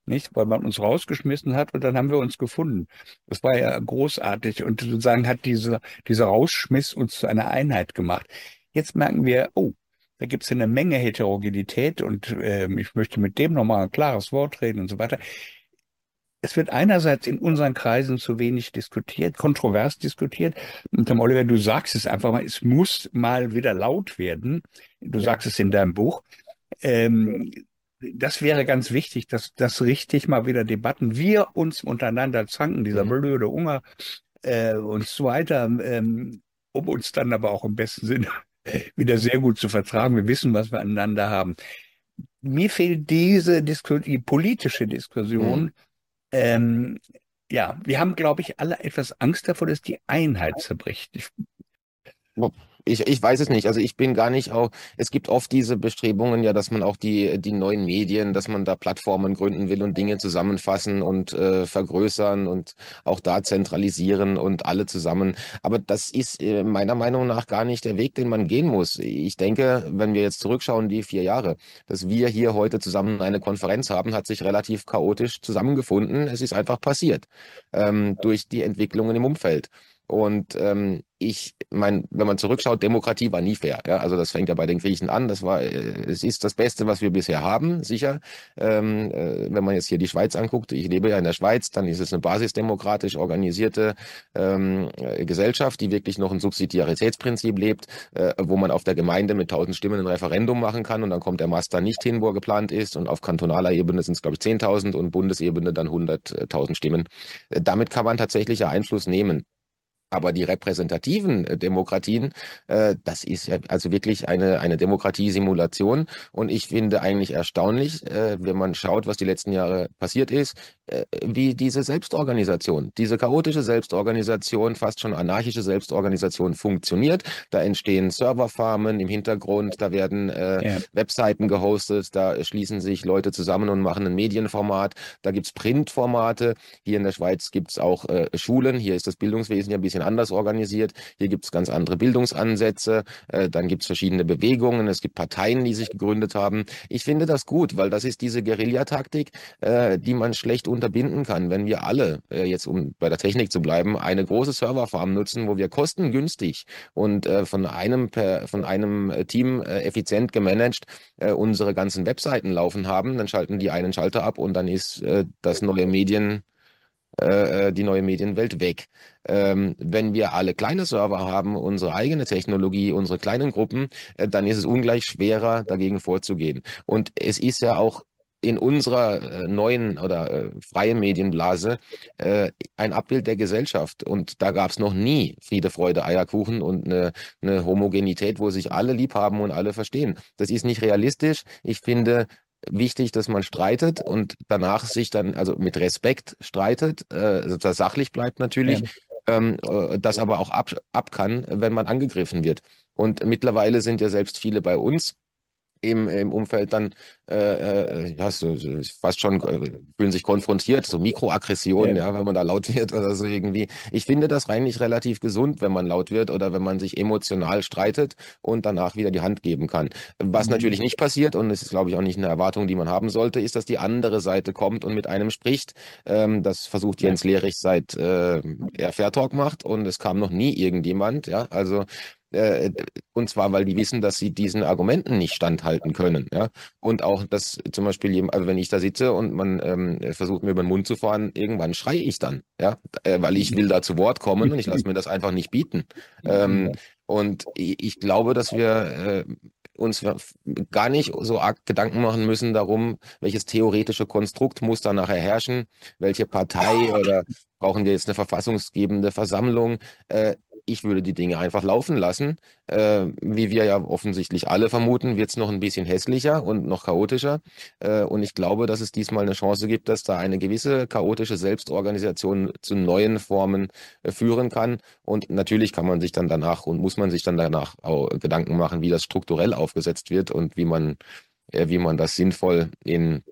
nicht? Weil man uns rausgeschmissen hat und dann haben wir uns gefunden. Das war ja großartig und sozusagen hat diese, dieser Rausschmiss uns zu einer Einheit gemacht. Jetzt merken wir, oh, Da gibt es eine Menge Heterogenität und äh, ich möchte mit dem nochmal ein klares Wort reden und so weiter. Es wird einerseits in unseren Kreisen zu wenig diskutiert, kontrovers diskutiert. Und Tom Oliver, du sagst es einfach mal, es muss mal wieder laut werden. Du ja. sagst es in deinem Buch. Ähm, das wäre ganz wichtig, dass das richtig mal wieder Debatten wir uns untereinander zanken, dieser mhm. blöde Hunger äh, und so weiter, ähm, um uns dann aber auch im besten Sinne wieder sehr gut zu vertragen. Wir wissen, was wir aneinander haben. Mir fehlt diese Diskussion, die politische Diskussion. Mhm. Ähm, ja, wir haben, glaube ich, alle etwas Angst davor, dass die Einheit zerbricht. Ich, ich, ich weiß es nicht. Also ich bin gar nicht auch, es gibt oft diese Bestrebungen ja, dass man auch die, die neuen Medien, dass man da Plattformen gründen will und Dinge zusammenfassen und äh, vergrößern und auch da zentralisieren und alle zusammen. Aber das ist äh, meiner Meinung nach gar nicht der Weg, den man gehen muss. Ich denke, wenn wir jetzt zurückschauen, die vier Jahre, dass wir hier heute zusammen eine Konferenz haben, hat sich relativ chaotisch zusammengefunden. Es ist einfach passiert ähm, durch die Entwicklungen im Umfeld. Und ähm, ich meine, wenn man zurückschaut, Demokratie war nie fair. Ja? Also das fängt ja bei den Griechen an. Das war, äh, es ist das Beste, was wir bisher haben, sicher. Ähm, äh, wenn man jetzt hier die Schweiz anguckt, ich lebe ja in der Schweiz, dann ist es eine basisdemokratisch organisierte ähm, äh, Gesellschaft, die wirklich noch ein Subsidiaritätsprinzip lebt, äh, wo man auf der Gemeinde mit tausend Stimmen ein Referendum machen kann und dann kommt der Master nicht hin, wo er geplant ist. Und auf kantonaler Ebene sind es, glaube ich, 10.000 und Bundesebene dann 100.000 Stimmen. Äh, damit kann man tatsächlich Einfluss nehmen. Aber die repräsentativen äh, Demokratien, äh, das ist ja also wirklich eine, eine Demokratiesimulation. Und ich finde eigentlich erstaunlich, äh, wenn man schaut, was die letzten Jahre passiert ist, äh, wie diese Selbstorganisation, diese chaotische Selbstorganisation, fast schon anarchische Selbstorganisation funktioniert. Da entstehen Serverfarmen im Hintergrund, da werden ja. Webseiten gehostet, da schließen sich Leute zusammen und machen ein Medienformat, da gibt's Printformate. Hier in der Schweiz gibt's auch äh, Schulen, hier ist das Bildungswesen ja ein bisschen bisschen anders organisiert. Hier gibt es ganz andere Bildungsansätze. Äh, dann gibt es verschiedene Bewegungen. Es gibt Parteien, die sich gegründet haben. Ich finde das gut, weil das ist diese Guerillataktik, äh, die man schlecht unterbinden kann. Wenn wir alle, äh, jetzt um bei der Technik zu bleiben, eine große Serverfarm nutzen, wo wir kostengünstig und äh, von einem per, von einem äh, Team äh, effizient gemanagt unsere ganzen Webseiten laufen haben, dann schalten die einen Schalter ab und dann ist das neue Medien äh, äh, die neue Medienwelt weg. Ähm, wenn wir alle kleine Server haben, unsere eigene Technologie, unsere kleinen Gruppen, äh, dann ist es ungleich schwerer, dagegen vorzugehen. Und es ist ja auch in unserer äh, neuen oder freien Medienblase äh, ein Abbild der Gesellschaft. Und da gab es noch nie Friede, Freude, Eierkuchen und eine, eine Homogenität, wo sich alle lieb haben und alle verstehen. Das ist nicht realistisch. Ich finde, wichtig, dass man streitet und danach sich dann, also mit Respekt streitet, äh, dass sachlich bleibt natürlich, ja. ähm, äh, das aber auch ab, ab kann, wenn man angegriffen wird. Und mittlerweile sind ja selbst viele bei uns, im, im Umfeld dann äh, äh, ja, so, so, fast schon äh, fühlen sich konfrontiert, so Mikroaggressionen, ja. ja. wenn man da laut wird oder so irgendwie. Ich finde das eigentlich relativ gesund, wenn man laut wird oder wenn man sich emotional streitet und danach wieder die Hand geben kann. Was mhm. natürlich nicht passiert und es ist, glaube ich, auch nicht eine Erwartung, die man haben sollte, ist, dass die andere Seite kommt und mit einem spricht. Ähm, das versucht Jens Lehrich seit äh, er Fair Talk macht und es kam noch nie irgendjemand. Ja, also äh, und zwar, weil die wissen, dass sie diesen Argumenten nicht standhalten können. Ja? Und auch, dass zum Beispiel, also wenn ich da sitze und man ähm, versucht mir über den Mund zu fahren, irgendwann schreie ich dann, ja, äh, weil ich will da zu Wort kommen und ich lasse mir das einfach nicht bieten. Ähm, und ich glaube, dass wir äh, uns gar nicht so arg Gedanken machen müssen darum, welches theoretische Konstrukt muss da nachher herrschen, welche Partei oder brauchen wir jetzt eine verfassungsgebende Versammlung. Äh, ich würde die Dinge einfach laufen lassen. Äh, wie wir ja offensichtlich alle vermuten, wird es noch ein bisschen hässlicher und noch chaotischer. Äh, und ich glaube, dass es diesmal eine Chance gibt, dass da eine gewisse chaotische Selbstorganisation zu neuen Formen äh, führen kann. Und natürlich kann man sich dann danach und muss man sich dann danach auch Gedanken machen, wie das strukturell aufgesetzt wird und wie man, äh, wie man das sinnvoll in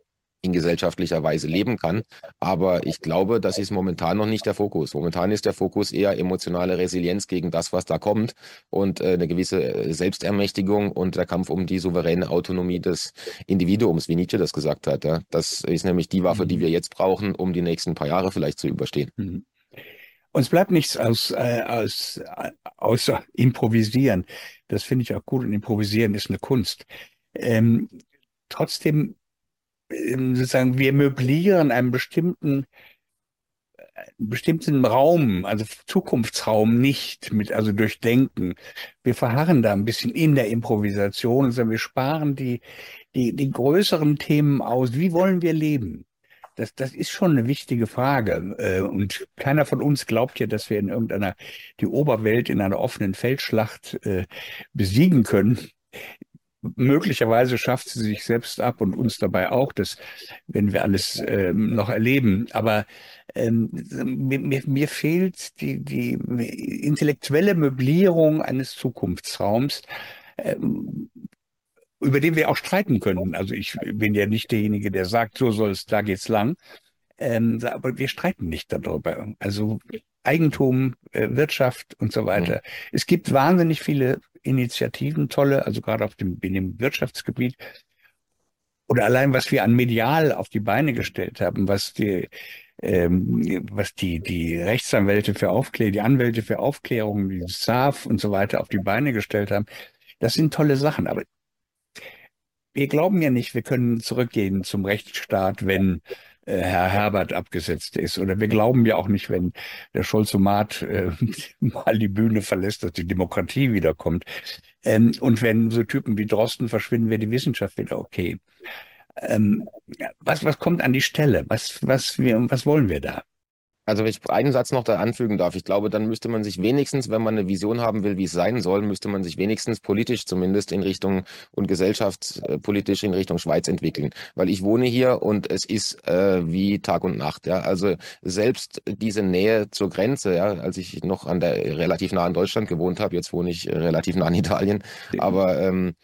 in gesellschaftlicher Weise leben kann. Aber ich glaube, das ist momentan noch nicht der Fokus. Momentan ist der Fokus eher emotionale Resilienz gegen das, was da kommt und äh, eine gewisse äh, Selbstermächtigung und der Kampf um die souveräne Autonomie des Individuums, wie Nietzsche das gesagt hat. Ja. Das ist nämlich die Waffe, die mhm. wir jetzt brauchen, um die nächsten paar Jahre vielleicht zu überstehen. Mhm. Uns bleibt nichts aus, äh, aus, äh, außer improvisieren. Das finde ich auch gut und improvisieren ist eine Kunst. Ähm, trotzdem, sozusagen, wir möblieren einen bestimmten bestimmten Raum, also Zukunftsraum nicht mit, also durch Denken. Wir verharren da ein bisschen in der Improvisation, sondern wir sparen die, die, die größeren Themen aus. Wie wollen wir leben? Das, das ist schon eine wichtige Frage. Äh, und keiner von uns glaubt ja, dass wir in irgendeiner, die Oberwelt in einer offenen Feldschlacht äh, besiegen können möglicherweise schafft sie sich selbst ab und uns dabei auch, das, wenn wir alles ähm, noch erleben. Aber ähm, mir, mir fehlt die, die intellektuelle Möblierung eines Zukunftsraums, ähm, über den wir auch streiten können. Also ich bin ja nicht derjenige, der sagt, so soll es, da geht's lang. Ähm, aber wir streiten nicht darüber. Also Eigentum, äh, Wirtschaft und so weiter. Mhm. Es gibt wahnsinnig viele Initiativen, tolle, also gerade auf dem, in dem Wirtschaftsgebiet. Oder allein, was wir an Medial auf die Beine gestellt haben, was die, ähm, was die, die Rechtsanwälte für Aufklärung, die Anwälte für Aufklärung, die SAF und so weiter auf die Beine gestellt haben. Das sind tolle Sachen. Aber wir glauben ja nicht, wir können zurückgehen zum Rechtsstaat, wenn äh, Herr Herbert abgesetzt ist. Oder wir glauben ja auch nicht, wenn der Scholzomat äh, mal die Bühne verlässt, dass die Demokratie wiederkommt. Ähm, und wenn so Typen wie Drosten verschwinden, wäre die Wissenschaft wieder okay. Ähm, was, was kommt an die Stelle? Was, was, wir, was wollen wir da? Also wenn ich einen Satz noch da anfügen darf, ich glaube, dann müsste man sich wenigstens, wenn man eine Vision haben will, wie es sein soll, müsste man sich wenigstens politisch zumindest in Richtung und gesellschaftspolitisch in Richtung Schweiz entwickeln. Weil ich wohne hier und es ist äh, wie Tag und Nacht. Ja, also selbst diese Nähe zur Grenze, ja, als ich noch an der relativ nah an Deutschland gewohnt habe, jetzt wohne ich relativ nah an Italien, aber ähm,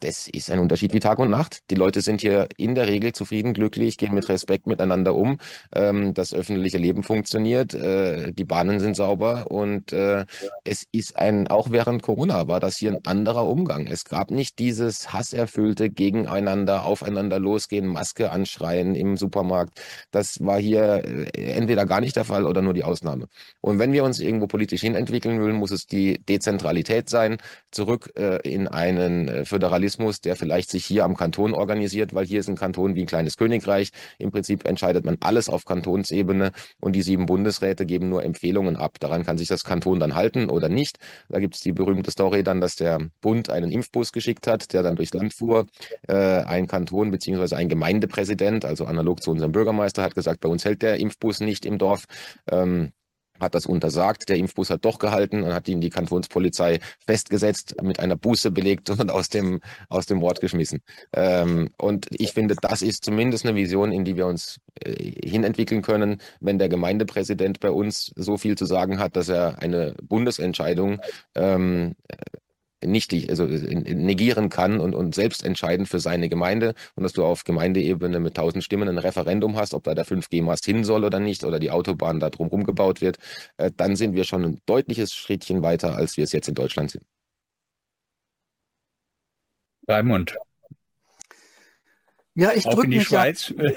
das ist ein Unterschied wie Tag und Nacht. Die Leute sind hier in der Regel zufrieden, glücklich, gehen mit Respekt miteinander um. Ähm, das öffentliche Leben funktioniert, äh, die Bahnen sind sauber und äh, es ist ein, auch während Corona war das hier ein anderer Umgang. Es gab nicht dieses hasserfüllte Gegeneinander, aufeinander losgehen, Maske anschreien im Supermarkt. Das war hier äh, entweder gar nicht der Fall oder nur die Ausnahme. Und wenn wir uns irgendwo politisch hinentwickeln wollen, muss es die Dezentralität sein, zurück in einen Föderalismus, der vielleicht sich hier am Kanton organisiert, weil hier ist ein Kanton wie ein kleines Königreich. Im Prinzip entscheidet man alles auf Kantonsebene und die sieben Bundesräte geben nur Empfehlungen ab. Daran kann sich das Kanton dann halten oder nicht. Da gibt es die berühmte Story dann, dass der Bund einen Impfbus geschickt hat, der dann durchs Land fuhr. Äh, ein Kanton beziehungsweise ein Gemeindepräsident, also analog zu unserem Bürgermeister, hat gesagt, bei uns hält der Impfbus nicht im Dorf. Ähm, hat das untersagt. Der Impfbus hat doch gehalten und hat ihn die Kantonspolizei festgesetzt, mit einer Buße belegt und aus dem, aus dem Wort geschmissen. Ähm, und ich finde, das ist zumindest eine Vision, in die wir uns äh, hinentwickeln können, wenn der Gemeindepräsident bei uns so viel zu sagen hat, dass er eine Bundesentscheidung ähm, nicht also negieren kann und, und selbst entscheiden für seine Gemeinde und dass du auf Gemeindeebene mit tausend Stimmen ein Referendum hast, ob da der 5G-Mast hin soll oder nicht oder die Autobahn da drumherum gebaut wird, äh, dann sind wir schon ein deutliches Schrittchen weiter, als wir es jetzt in Deutschland sind. Raimund. Ja, ich drücke mich Schweiz. Ja,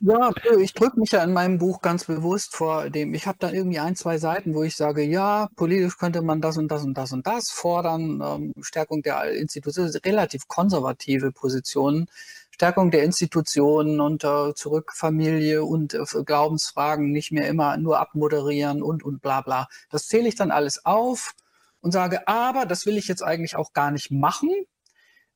ja, ich drücke mich ja in meinem Buch ganz bewusst vor dem, ich habe da irgendwie ein, zwei Seiten, wo ich sage, ja, politisch könnte man das und das und das und das fordern, ähm, Stärkung der Institutionen, relativ konservative Positionen, Stärkung der Institutionen und äh, zurück Familie und äh, Glaubensfragen nicht mehr immer nur abmoderieren und und bla bla. Das zähle ich dann alles auf und sage, aber das will ich jetzt eigentlich auch gar nicht machen,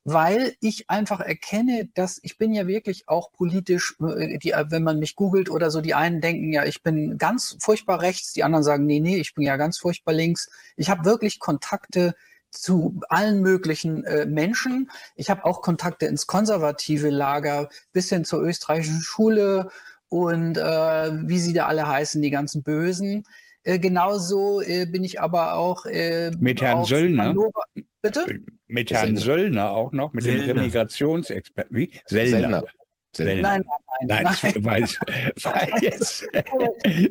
weil ich einfach erkenne, dass ich bin ja wirklich auch politisch, äh, die, äh, wenn man mich googelt oder so, die einen denken ja, ich bin ganz furchtbar rechts, die anderen sagen, nee, nee, ich bin ja ganz furchtbar links. Ich habe wirklich Kontakte zu allen möglichen äh, Menschen. Ich habe auch Kontakte ins konservative Lager bis hin zur österreichischen Schule und äh, wie sie da alle heißen, die ganzen Bösen. Äh, genauso äh, bin ich aber auch äh, mit Herrn Söllner. Hannover. Bitte? Mit Herrn Söllner auch noch, mit Sellner. dem Remigrationsexperten. Wie? Sellner. Sellner. Nein, nein, nein. nein. Weiß, weiß.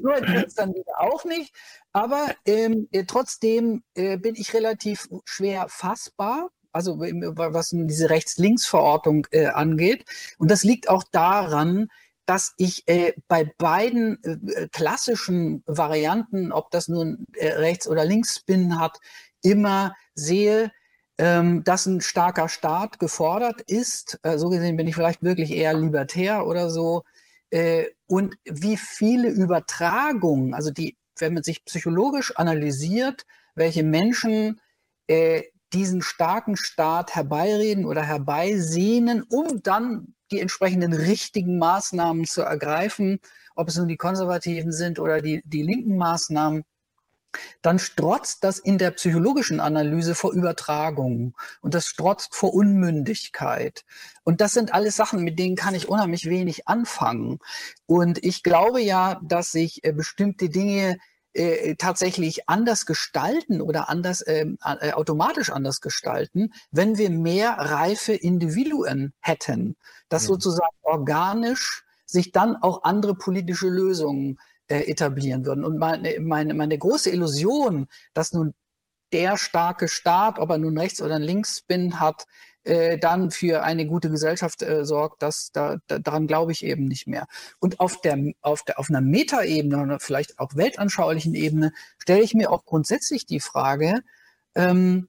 so jetzt dann wieder auch nicht. Aber ähm, äh, trotzdem äh, bin ich relativ schwer fassbar also was diese Rechts-Links-Verortung äh, angeht. Und das liegt auch daran, dass ich äh, bei beiden äh, klassischen Varianten, ob das nun äh, Rechts- oder Linksspin hat, immer sehe, ähm, dass ein starker Staat gefordert ist. Äh, so gesehen bin ich vielleicht wirklich eher libertär oder so. Äh, und wie viele Übertragungen, also die, wenn man sich psychologisch analysiert, welche Menschen äh, diesen starken Staat herbeireden oder herbeisehnen, um dann die entsprechenden richtigen Maßnahmen zu ergreifen, ob es nun die konservativen sind oder die, die linken Maßnahmen, dann strotzt das in der psychologischen Analyse vor Übertragungen und das strotzt vor Unmündigkeit. Und das sind alles Sachen, mit denen kann ich unheimlich wenig anfangen. Und ich glaube ja, dass sich äh, bestimmte Dinge äh, tatsächlich anders gestalten oder anders ähm, äh, automatisch anders gestalten, wenn wir mehr reife Individuen hätten, dass mhm. sozusagen organisch sich dann auch andere politische Lösungen äh, etablieren würden. Und meine, meine, meine große Illusion, dass nun der starke Staat, ob er nun rechts oder links bin, hat, äh, dann für eine gute Gesellschaft äh, sorgt, das, da, da, daran glaube ich eben nicht mehr. Und auf, der, auf, der, auf einer Metaebene oder vielleicht auch weltanschaulichen Ebene stelle ich mir auch grundsätzlich die Frage, ähm,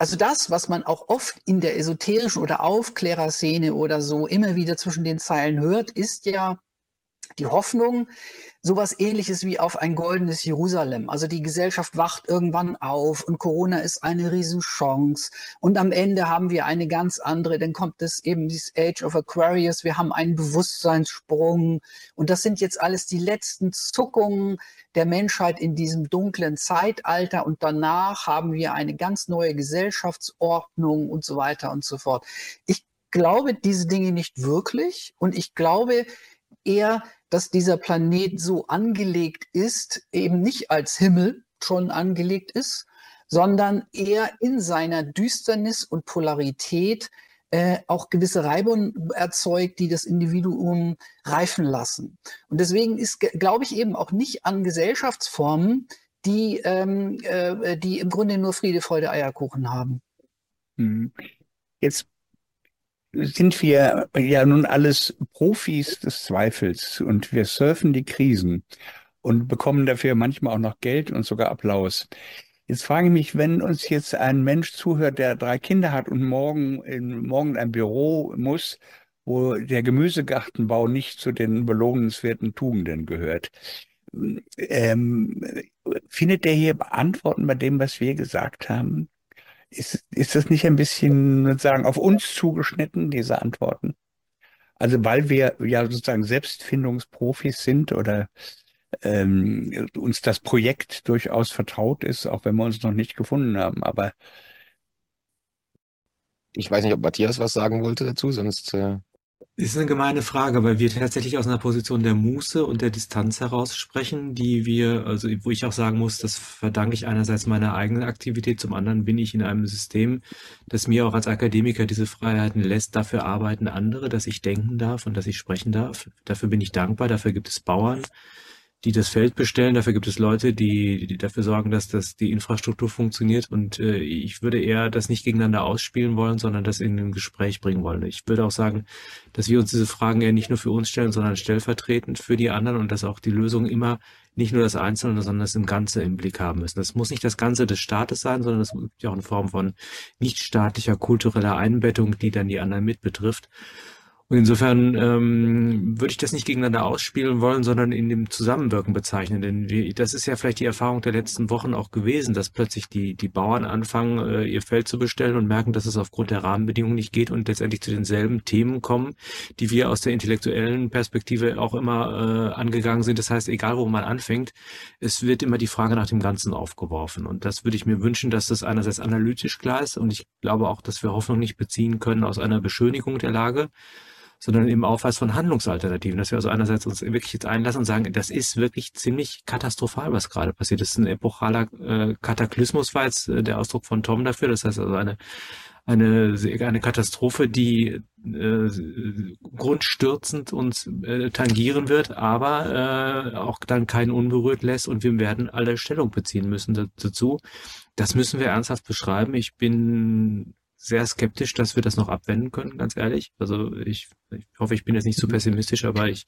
also das, was man auch oft in der esoterischen oder Aufklärerszene oder so immer wieder zwischen den Zeilen hört, ist ja die Hoffnung, sowas ähnliches wie auf ein goldenes Jerusalem. Also die Gesellschaft wacht irgendwann auf und Corona ist eine Riesenchance. Und am Ende haben wir eine ganz andere, dann kommt es eben dieses Age of Aquarius, wir haben einen Bewusstseinssprung. Und das sind jetzt alles die letzten Zuckungen der Menschheit in diesem dunklen Zeitalter. Und danach haben wir eine ganz neue Gesellschaftsordnung und so weiter und so fort. Ich glaube diese Dinge nicht wirklich. Und ich glaube, eher, dass dieser Planet so angelegt ist, eben nicht als Himmel schon angelegt ist, sondern eher in seiner Düsternis und Polarität äh, auch gewisse Reibungen erzeugt, die das Individuum reifen lassen. Und deswegen ist, glaube ich, eben auch nicht an Gesellschaftsformen, die, ähm, äh, die im Grunde nur Friede, Freude, Eierkuchen haben. Hm. Jetzt sind wir ja nun alles Profis des Zweifels und wir surfen die Krisen und bekommen dafür manchmal auch noch Geld und sogar Applaus. Jetzt frage ich mich, wenn uns jetzt ein Mensch zuhört, der drei Kinder hat und morgen in morgen ein Büro muss, wo der Gemüsegartenbau nicht zu den belohnenswerten Tugenden gehört. Ähm, findet der hier Antworten bei dem, was wir gesagt haben? Ist, ist das nicht ein bisschen sozusagen auf uns zugeschnitten, diese Antworten? Also weil wir ja sozusagen Selbstfindungsprofis sind oder ähm, uns das Projekt durchaus vertraut ist, auch wenn wir uns noch nicht gefunden haben. Aber ich weiß nicht, ob Matthias was sagen wollte dazu, sonst äh, ist eine gemeine Frage, weil wir tatsächlich aus einer Position der Muße und der Distanz heraus sprechen, die wir, also wo ich auch sagen muss, das verdanke ich einerseits meiner eigenen Aktivität, zum anderen bin ich in einem System, das mir auch als Akademiker diese Freiheiten lässt, dafür arbeiten andere, dass ich denken darf und dass ich sprechen darf. Dafür bin ich dankbar, dafür gibt es Bauern, die das Feld bestellen. Dafür gibt es Leute, die, die dafür sorgen, dass das die Infrastruktur funktioniert. Und äh, ich würde eher das nicht gegeneinander ausspielen wollen, sondern das in ein Gespräch bringen wollen. Ich würde auch sagen, dass wir uns diese Fragen eher nicht nur für uns stellen, sondern stellvertretend für die anderen und dass auch die Lösung immer nicht nur das Einzelne, sondern das im Ganze im Blick haben müssen. Das muss nicht das Ganze des Staates sein, sondern das gibt ja auch eine Form von nichtstaatlicher kultureller Einbettung, die dann die anderen mit betrifft. Und insofern ähm, würde ich das nicht gegeneinander ausspielen wollen, sondern in dem Zusammenwirken bezeichnen. Denn wir, das ist ja vielleicht die Erfahrung der letzten Wochen auch gewesen, dass plötzlich die, die Bauern anfangen, äh, ihr Feld zu bestellen und merken, dass es aufgrund der Rahmenbedingungen nicht geht und letztendlich zu denselben Themen kommen, die wir aus der intellektuellen Perspektive auch immer äh, angegangen sind. Das heißt, egal wo man anfängt, es wird immer die Frage nach dem Ganzen aufgeworfen. Und das würde ich mir wünschen, dass das einerseits analytisch klar ist und ich glaube auch, dass wir Hoffnung nicht beziehen können aus einer Beschönigung der Lage, sondern eben Aufweis von Handlungsalternativen, dass wir also einerseits uns wirklich jetzt einlassen und sagen, das ist wirklich ziemlich katastrophal, was gerade passiert. Das ist ein epochaler äh, Kataklysmus, war jetzt äh, der Ausdruck von Tom dafür. Das heißt also eine eine, eine Katastrophe, die äh, grundstürzend uns äh, tangieren wird, aber äh, auch dann keinen unberührt lässt und wir werden alle Stellung beziehen müssen dazu. Das müssen wir ernsthaft beschreiben. Ich bin sehr skeptisch, dass wir das noch abwenden können, ganz ehrlich. Also ich, ich hoffe, ich bin jetzt nicht zu so pessimistisch, aber ich,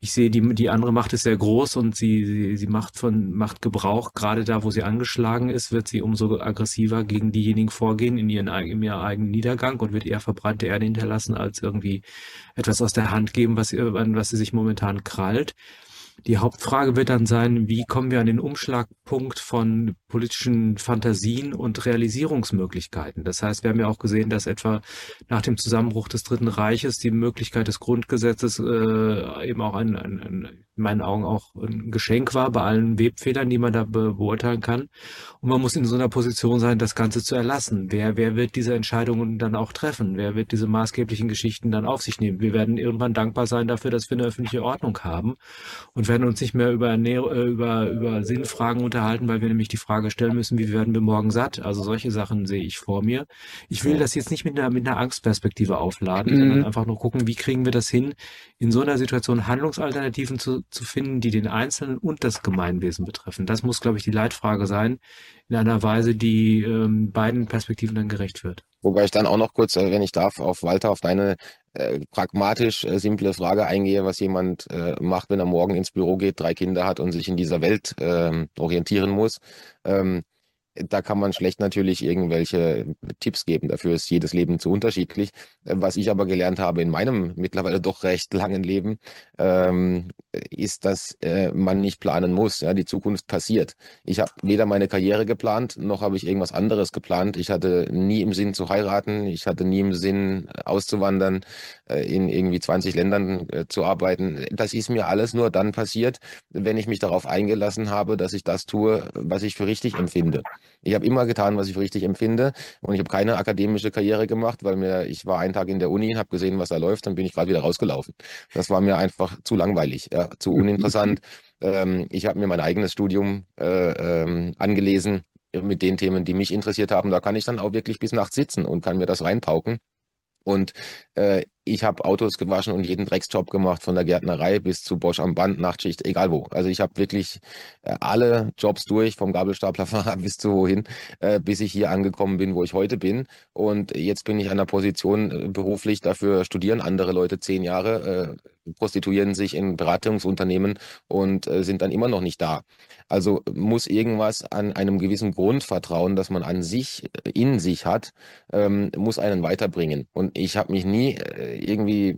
ich sehe, die, die andere Macht ist sehr groß und sie, sie, sie macht von, macht Gebrauch. Gerade da, wo sie angeschlagen ist, wird sie umso aggressiver gegen diejenigen vorgehen in ihren, in ihren eigenen Niedergang und wird eher verbrannte Erde hinterlassen, als irgendwie etwas aus der Hand geben, was, was sie sich momentan krallt. Die Hauptfrage wird dann sein, wie kommen wir an den Umschlagpunkt von politischen Fantasien und Realisierungsmöglichkeiten. Das heißt, wir haben ja auch gesehen, dass etwa nach dem Zusammenbruch des Dritten Reiches die Möglichkeit des Grundgesetzes äh, eben auch ein, ein, ein in meinen Augen auch ein Geschenk war bei allen Webfedern, die man da be beurteilen kann. Und man muss in so einer Position sein, das Ganze zu erlassen. Wer, wer wird diese Entscheidungen dann auch treffen? Wer wird diese maßgeblichen Geschichten dann auf sich nehmen? Wir werden irgendwann dankbar sein dafür, dass wir eine öffentliche Ordnung haben und werden uns nicht mehr über, äh, über, über Sinnfragen unterhalten, weil wir nämlich die Frage stellen müssen, wie werden wir morgen satt? Also solche Sachen sehe ich vor mir. Ich will das jetzt nicht mit einer, mit einer Angstperspektive aufladen, mhm. sondern einfach nur gucken, wie kriegen wir das hin, in so einer Situation Handlungsalternativen zu, zu finden, die den Einzelnen und das Gemeinwesen betreffen. Das muss, glaube ich, die Leitfrage sein, in einer Weise, die ähm, beiden Perspektiven dann gerecht wird. Wobei ich dann auch noch kurz, äh, wenn ich darf, auf Walter, auf deine äh, pragmatisch äh, simple Frage eingehe, was jemand äh, macht, wenn er morgen ins Büro geht, drei Kinder hat und sich in dieser Welt ähm, orientieren muss. Ähm, da kann man schlecht natürlich irgendwelche Tipps geben. Dafür ist jedes Leben zu unterschiedlich. Was ich aber gelernt habe in meinem mittlerweile doch recht langen Leben, ähm, ist, dass äh, man nicht planen muss. Ja, die Zukunft passiert. Ich habe weder meine Karriere geplant, noch habe ich irgendwas anderes geplant. Ich hatte nie im Sinn zu heiraten. Ich hatte nie im Sinn auszuwandern, äh, in irgendwie 20 Ländern äh, zu arbeiten. Das ist mir alles nur dann passiert, wenn ich mich darauf eingelassen habe, dass ich das tue, was ich für richtig empfinde. Ich habe immer getan, was ich für richtig empfinde und ich habe keine akademische Karriere gemacht, weil mir ich war einen Tag in der Uni, habe gesehen, was da läuft, dann bin ich gerade wieder rausgelaufen. Das war mir einfach zu langweilig, ja, zu uninteressant. ähm, ich habe mir mein eigenes Studium äh, ähm, angelesen mit den Themen, die mich interessiert haben. Da kann ich dann auch wirklich bis nachts sitzen und kann mir das reinpauken. Und äh, ich habe Autos gewaschen und jeden Drecksjob gemacht, von der Gärtnerei bis zu Bosch am Band, Nachtschicht, egal wo. Also ich habe wirklich äh, alle Jobs durch, vom Gabelstaplerfahrer bis zu wohin, äh, bis ich hier angekommen bin, wo ich heute bin. Und jetzt bin ich an der Position äh, beruflich, dafür studieren andere Leute zehn Jahre, prostituieren sich in Beratungsunternehmen und sind dann immer noch nicht da. Also muss irgendwas an einem gewissen Grundvertrauen, das man an sich, in sich hat, ähm, muss einen weiterbringen. Und ich habe mich nie irgendwie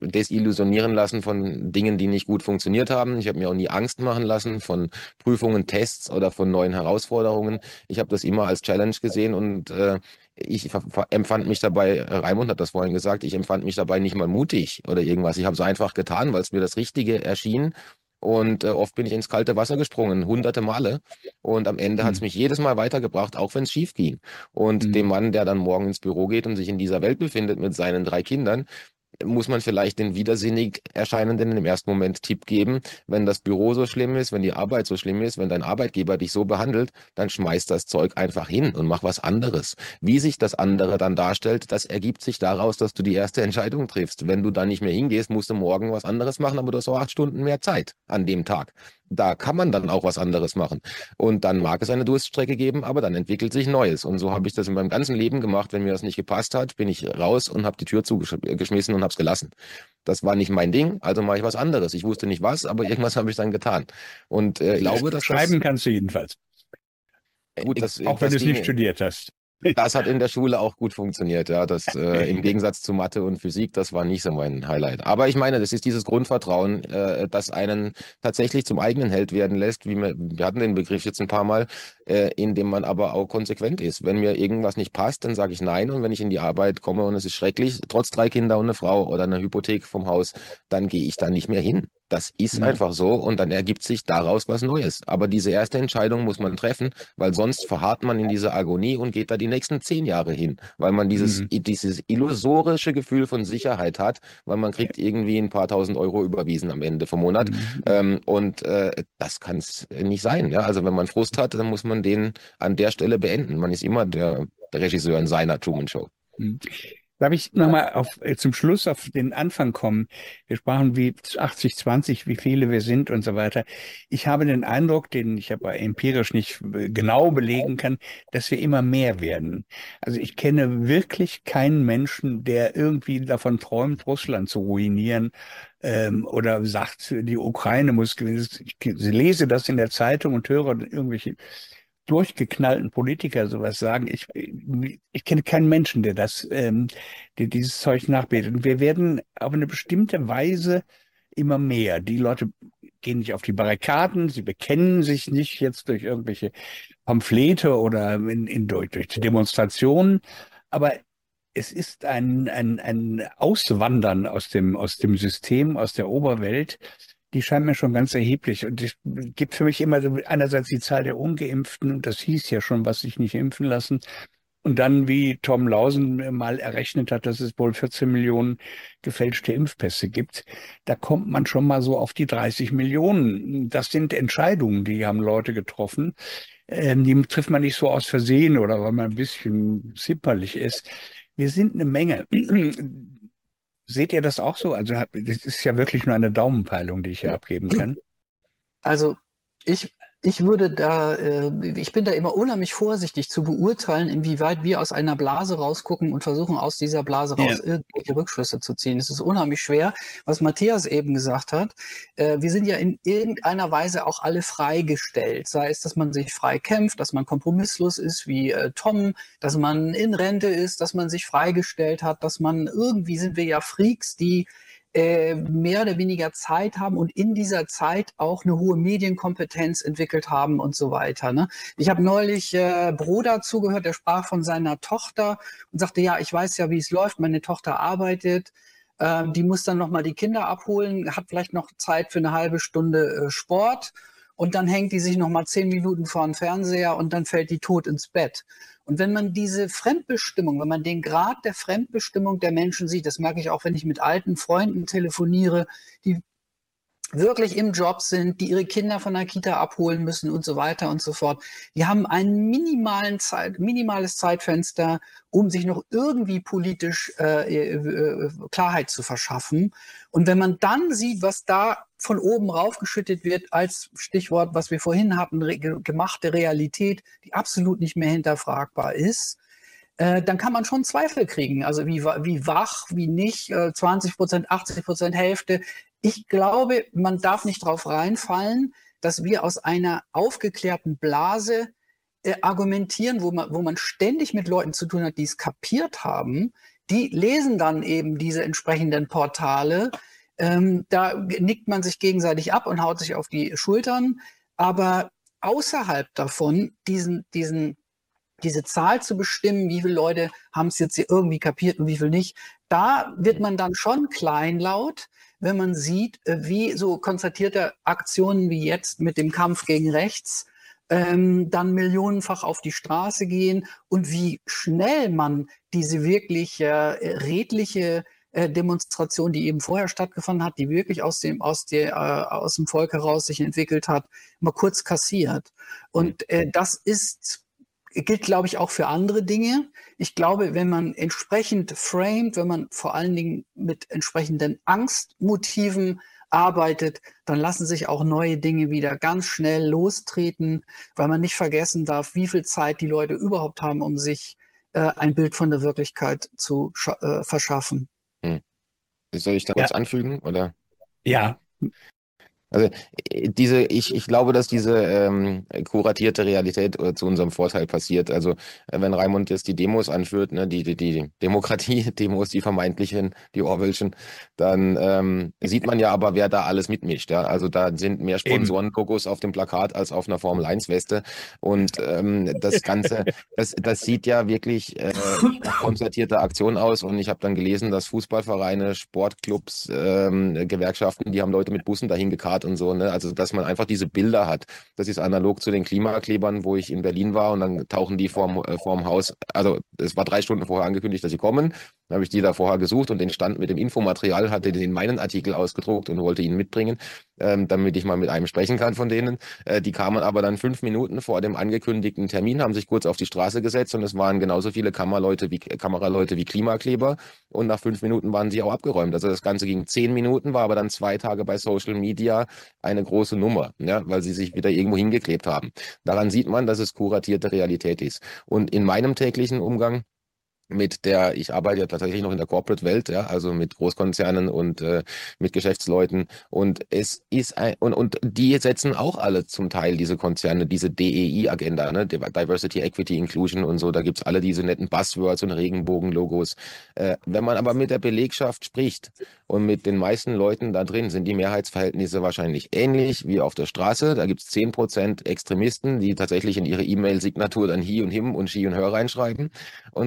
desillusionieren lassen von Dingen, die nicht gut funktioniert haben. Ich habe mir auch nie Angst machen lassen von Prüfungen, Tests oder von neuen Herausforderungen. Ich habe das immer als Challenge gesehen und äh, ich empfand mich dabei, Raimund hat das vorhin gesagt, ich empfand mich dabei nicht mal mutig oder irgendwas. Ich habe es einfach getan, weil es mir das Richtige erschien und äh, oft bin ich ins kalte Wasser gesprungen, hunderte Male. Und am Ende mhm. hat es mich jedes Mal weitergebracht, auch wenn es schief ging. Und mhm. dem Mann, der dann morgen ins Büro geht und sich in dieser Welt befindet mit seinen drei Kindern, muss man vielleicht den widersinnig Erscheinenden im ersten Moment Tipp geben, wenn das Büro so schlimm ist, wenn die Arbeit so schlimm ist, wenn dein Arbeitgeber dich so behandelt, dann schmeiß das Zeug einfach hin und mach was anderes. Wie sich das andere dann darstellt, das ergibt sich daraus, dass du die erste Entscheidung triffst. Wenn du da nicht mehr hingehst, musst du morgen was anderes machen, aber du hast auch acht Stunden mehr Zeit an dem Tag da kann man dann auch was anderes machen. Und dann mag es eine Durststrecke geben, aber dann entwickelt sich Neues. Und so habe ich das in meinem ganzen Leben gemacht. Wenn mir das nicht gepasst hat, bin ich raus und habe die Tür zugeschmissen und habe es gelassen. Das war nicht mein Ding, also mache ich was anderes. Ich wusste nicht was, aber irgendwas habe ich dann getan. Und äh, ich glaube, dass schreiben das, kannst du jedenfalls. Gut, das, auch wenn du es nicht studiert hast. Das hat in der Schule auch gut funktioniert, ja. Das äh, im Gegensatz zu Mathe und Physik, das war nicht so mein Highlight. Aber ich meine, das ist dieses Grundvertrauen, äh, das einen tatsächlich zum eigenen Held werden lässt, wie wir, wir hatten den Begriff jetzt ein paar Mal, äh, in dem man aber auch konsequent ist. Wenn mir irgendwas nicht passt, dann sage ich nein. Und wenn ich in die Arbeit komme und es ist schrecklich, trotz drei Kinder und eine Frau oder einer Hypothek vom Haus, dann gehe ich da nicht mehr hin. Das ist ja. einfach so und dann ergibt sich daraus was Neues. Aber diese erste Entscheidung muss man treffen, weil sonst verharrt man in dieser Agonie und geht da die nächsten zehn Jahre hin, weil man dieses, mhm. dieses illusorische Gefühl von Sicherheit hat, weil man kriegt irgendwie ein paar tausend Euro überwiesen am Ende vom Monat. Mhm. Ähm, und äh, das kann es nicht sein. Ja? Also wenn man Frust hat, dann muss man den an der Stelle beenden. Man ist immer der, Regisseur in seiner Truman Show. Mhm. Darf ich nochmal auf, äh, zum Schluss auf den Anfang kommen? Wir sprachen wie 80, 20, wie viele wir sind und so weiter. Ich habe den Eindruck, den ich aber empirisch nicht äh, genau belegen kann, dass wir immer mehr werden. Also ich kenne wirklich keinen Menschen, der irgendwie davon träumt, Russland zu ruinieren ähm, oder sagt, die Ukraine muss gewinnen. Ich lese das in der Zeitung und höre irgendwelche durchgeknallten Politiker sowas sagen. Ich, ich kenne keinen Menschen, der das, ähm, der dieses Zeug nachbetet. Und wir werden auf eine bestimmte Weise immer mehr. Die Leute gehen nicht auf die Barrikaden, sie bekennen sich nicht jetzt durch irgendwelche Pamphlete oder in, in, durch, durch Demonstrationen, aber es ist ein, ein, ein Auswandern aus dem, aus dem System, aus der Oberwelt, die scheint mir schon ganz erheblich. Und es gibt für mich immer einerseits die Zahl der Ungeimpften, und das hieß ja schon, was sich nicht impfen lassen. Und dann, wie Tom Lausen mal errechnet hat, dass es wohl 14 Millionen gefälschte Impfpässe gibt, da kommt man schon mal so auf die 30 Millionen. Das sind Entscheidungen, die haben Leute getroffen. Ähm, die trifft man nicht so aus Versehen oder weil man ein bisschen zipperlich ist. Wir sind eine Menge. Seht ihr das auch so? Also das ist ja wirklich nur eine Daumenpeilung, die ich hier abgeben kann. Also ich, ich würde da, äh, ich bin da immer unheimlich vorsichtig zu beurteilen, inwieweit wir aus einer Blase rausgucken und versuchen, aus dieser Blase raus ja. irgendwelche Rückschlüsse zu ziehen. Es ist unheimlich schwer, was Matthias eben gesagt hat. Äh, wir sind ja in irgendeiner Weise auch alle freigestellt. Sei es, dass man sich frei kämpft, dass man kompromisslos ist wie äh, Tom, dass man in Rente ist, dass man sich freigestellt hat, dass man irgendwie sind wir ja Freaks, die äh, mehr oder weniger Zeit haben und in dieser Zeit auch eine hohe Medienkompetenz entwickelt haben und so weiter. Ne? Ich habe neulich äh, Bruder zugehört, der sprach von seiner Tochter und sagte, ja, ich weiß ja, wie es läuft, meine Tochter arbeitet, äh, die muss dann nochmal die Kinder abholen, hat vielleicht noch Zeit für eine halbe Stunde äh, Sport und dann hängt die sich nochmal zehn Minuten vor den Fernseher und dann fällt die tot ins Bett. Und wenn man diese Fremdbestimmung, wenn man den Grad der Fremdbestimmung der Menschen sieht, das merke ich auch, wenn ich mit alten Freunden telefoniere, die wirklich im Job sind, die ihre Kinder von der Kita abholen müssen und so weiter und so fort. Die haben ein minimalen Zeit, minimales Zeitfenster, um sich noch irgendwie politisch äh, äh, Klarheit zu verschaffen. Und wenn man dann sieht, was da von oben raufgeschüttet wird, als Stichwort, was wir vorhin hatten, re gemachte Realität, die absolut nicht mehr hinterfragbar ist, äh, dann kann man schon Zweifel kriegen. Also wie, wie wach, wie nicht, äh, 20 Prozent, 80 Prozent, Hälfte. Ich glaube, man darf nicht darauf reinfallen, dass wir aus einer aufgeklärten Blase äh, argumentieren, wo man, wo man ständig mit Leuten zu tun hat, die es kapiert haben. Die lesen dann eben diese entsprechenden Portale. Ähm, da nickt man sich gegenseitig ab und haut sich auf die Schultern. Aber außerhalb davon, diesen, diesen, diese Zahl zu bestimmen, wie viele Leute haben es jetzt irgendwie kapiert und wie viel nicht, da wird man dann schon kleinlaut wenn man sieht, äh, wie so konstatierte Aktionen wie jetzt mit dem Kampf gegen rechts ähm, dann millionenfach auf die Straße gehen und wie schnell man diese wirklich äh, redliche äh, Demonstration, die eben vorher stattgefunden hat, die wirklich aus dem, aus, der, äh, aus dem Volk heraus sich entwickelt hat, mal kurz kassiert. Und äh, das ist gilt, glaube ich, auch für andere Dinge. Ich glaube, wenn man entsprechend framed, wenn man vor allen Dingen mit entsprechenden Angstmotiven arbeitet, dann lassen sich auch neue Dinge wieder ganz schnell lostreten, weil man nicht vergessen darf, wie viel Zeit die Leute überhaupt haben, um sich äh, ein Bild von der Wirklichkeit zu äh, verschaffen. Soll ich da ja. was anfügen? Oder? Ja, also äh, diese, ich, ich glaube, dass diese ähm, kuratierte Realität äh, zu unserem Vorteil passiert. Also äh, wenn Raimund jetzt die Demos anführt, ne, die, die, die Demokratie-Demos, die vermeintlichen, die Orwellschen, dann ähm, sieht man ja aber, wer da alles mitmischt. Ja? Also da sind mehr Sponsoren-Kokos auf dem Plakat als auf einer Formel-1-Weste. Und ähm, das Ganze, das, das sieht ja wirklich äh, konzertierte Aktion aus. Und ich habe dann gelesen, dass Fußballvereine, Sportclubs, ähm, Gewerkschaften, die haben Leute mit Bussen dahin gekarrt und so. Ne? Also, dass man einfach diese Bilder hat. Das ist analog zu den Klimaklebern, wo ich in Berlin war und dann tauchen die vorm, äh, vorm Haus, also es war drei Stunden vorher angekündigt, dass sie kommen. Dann habe ich die da vorher gesucht und den Stand mit dem Infomaterial, hatte den in meinen Artikel ausgedruckt und wollte ihn mitbringen, ähm, damit ich mal mit einem sprechen kann von denen. Äh, die kamen aber dann fünf Minuten vor dem angekündigten Termin, haben sich kurz auf die Straße gesetzt und es waren genauso viele Kameraleute wie, Kameraleute wie Klimakleber und nach fünf Minuten waren sie auch abgeräumt. Also das Ganze ging zehn Minuten, war aber dann zwei Tage bei Social Media eine große Nummer, ja, weil sie sich wieder irgendwo hingeklebt haben. Daran sieht man, dass es kuratierte Realität ist. Und in meinem täglichen Umgang mit der, ich arbeite ja tatsächlich noch in der Corporate-Welt, ja, also mit Großkonzernen und äh, mit Geschäftsleuten. Und es ist ein, und, und die setzen auch alle zum Teil diese Konzerne, diese DEI-Agenda, ne, Diversity, Equity, Inclusion und so, da gibt's alle diese netten Buzzwords und Regenbogen-Logos. Äh, wenn man aber mit der Belegschaft spricht und mit den meisten Leuten da drin, sind die Mehrheitsverhältnisse wahrscheinlich ähnlich wie auf der Straße. Da gibt's zehn Prozent Extremisten, die tatsächlich in ihre E-Mail-Signatur dann He und Him und She und Her reinschreiben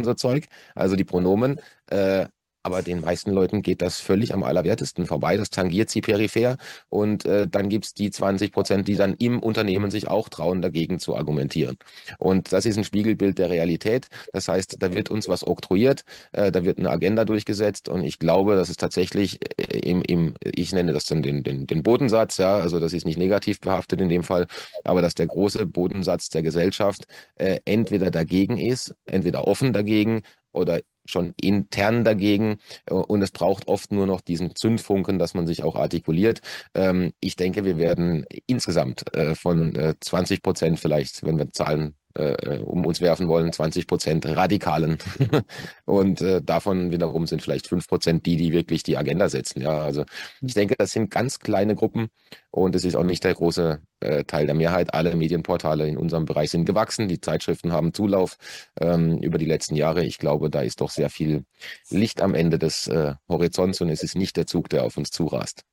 so Zeug also die Pronomen. Äh, aber den meisten Leuten geht das völlig am allerwertesten vorbei. Das tangiert sie peripher. Und äh, dann gibt's die 20 Prozent, die dann im Unternehmen sich auch trauen, dagegen zu argumentieren. Und das ist ein Spiegelbild der Realität. Das heißt, da wird uns was oktroyiert, äh, da wird eine Agenda durchgesetzt. Und ich glaube, dass es tatsächlich äh, im, im ich nenne das dann den, den, den Bodensatz, ja, also das ist nicht negativ behaftet in dem Fall, aber dass der große Bodensatz der Gesellschaft äh, entweder dagegen ist, entweder offen dagegen oder schon intern dagegen äh, und es braucht oft nur noch diesen Zündfunken, dass man sich auch artikuliert. Ähm, ich denke, wir werden insgesamt äh, von 20 äh, Prozent vielleicht, wenn wir Zahlen äh, um uns werfen wollen, 20 Prozent Radikalen. und äh, davon wiederum sind vielleicht fünf Prozent die, die wirklich die Agenda setzen. Ja, also ich denke, das sind ganz kleine Gruppen und es ist auch nicht der große äh, Teil der Mehrheit. Alle Medienportale in unserem Bereich sind gewachsen. Die Zeitschriften haben Zulauf ähm, über die letzten Jahre. Ich glaube, da ist doch sehr viel Licht am Ende des äh, Horizonts und es ist nicht der Zug, der auf uns zurast.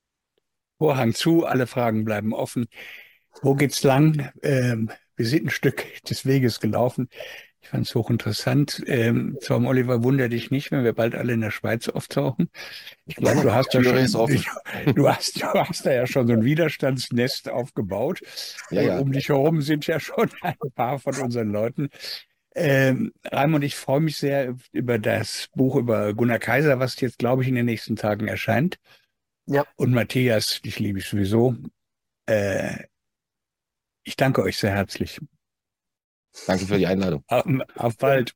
Vorhang zu, alle Fragen bleiben offen. Wo geht's lang? Ähm, wir sind ein Stück des Weges gelaufen. Ich fand es hochinteressant. Ähm, Tom Oliver, wundere dich nicht, wenn wir bald alle in der Schweiz auftauchen. Ich glaube, du hast ja schon, du hast, du hast da ja schon so ein Widerstandsnest aufgebaut. Ja, ja. Um dich herum sind ja schon ein paar von unseren Leuten. Ähm, Raimund, ich freue mich sehr über das Buch über Gunnar Kaiser, was jetzt, glaube ich, in den nächsten Tagen erscheint. Ja. Und Matthias, dich liebe ich sowieso. Äh, ich danke euch sehr herzlich. Danke für die Einladung. Auf, auf bald.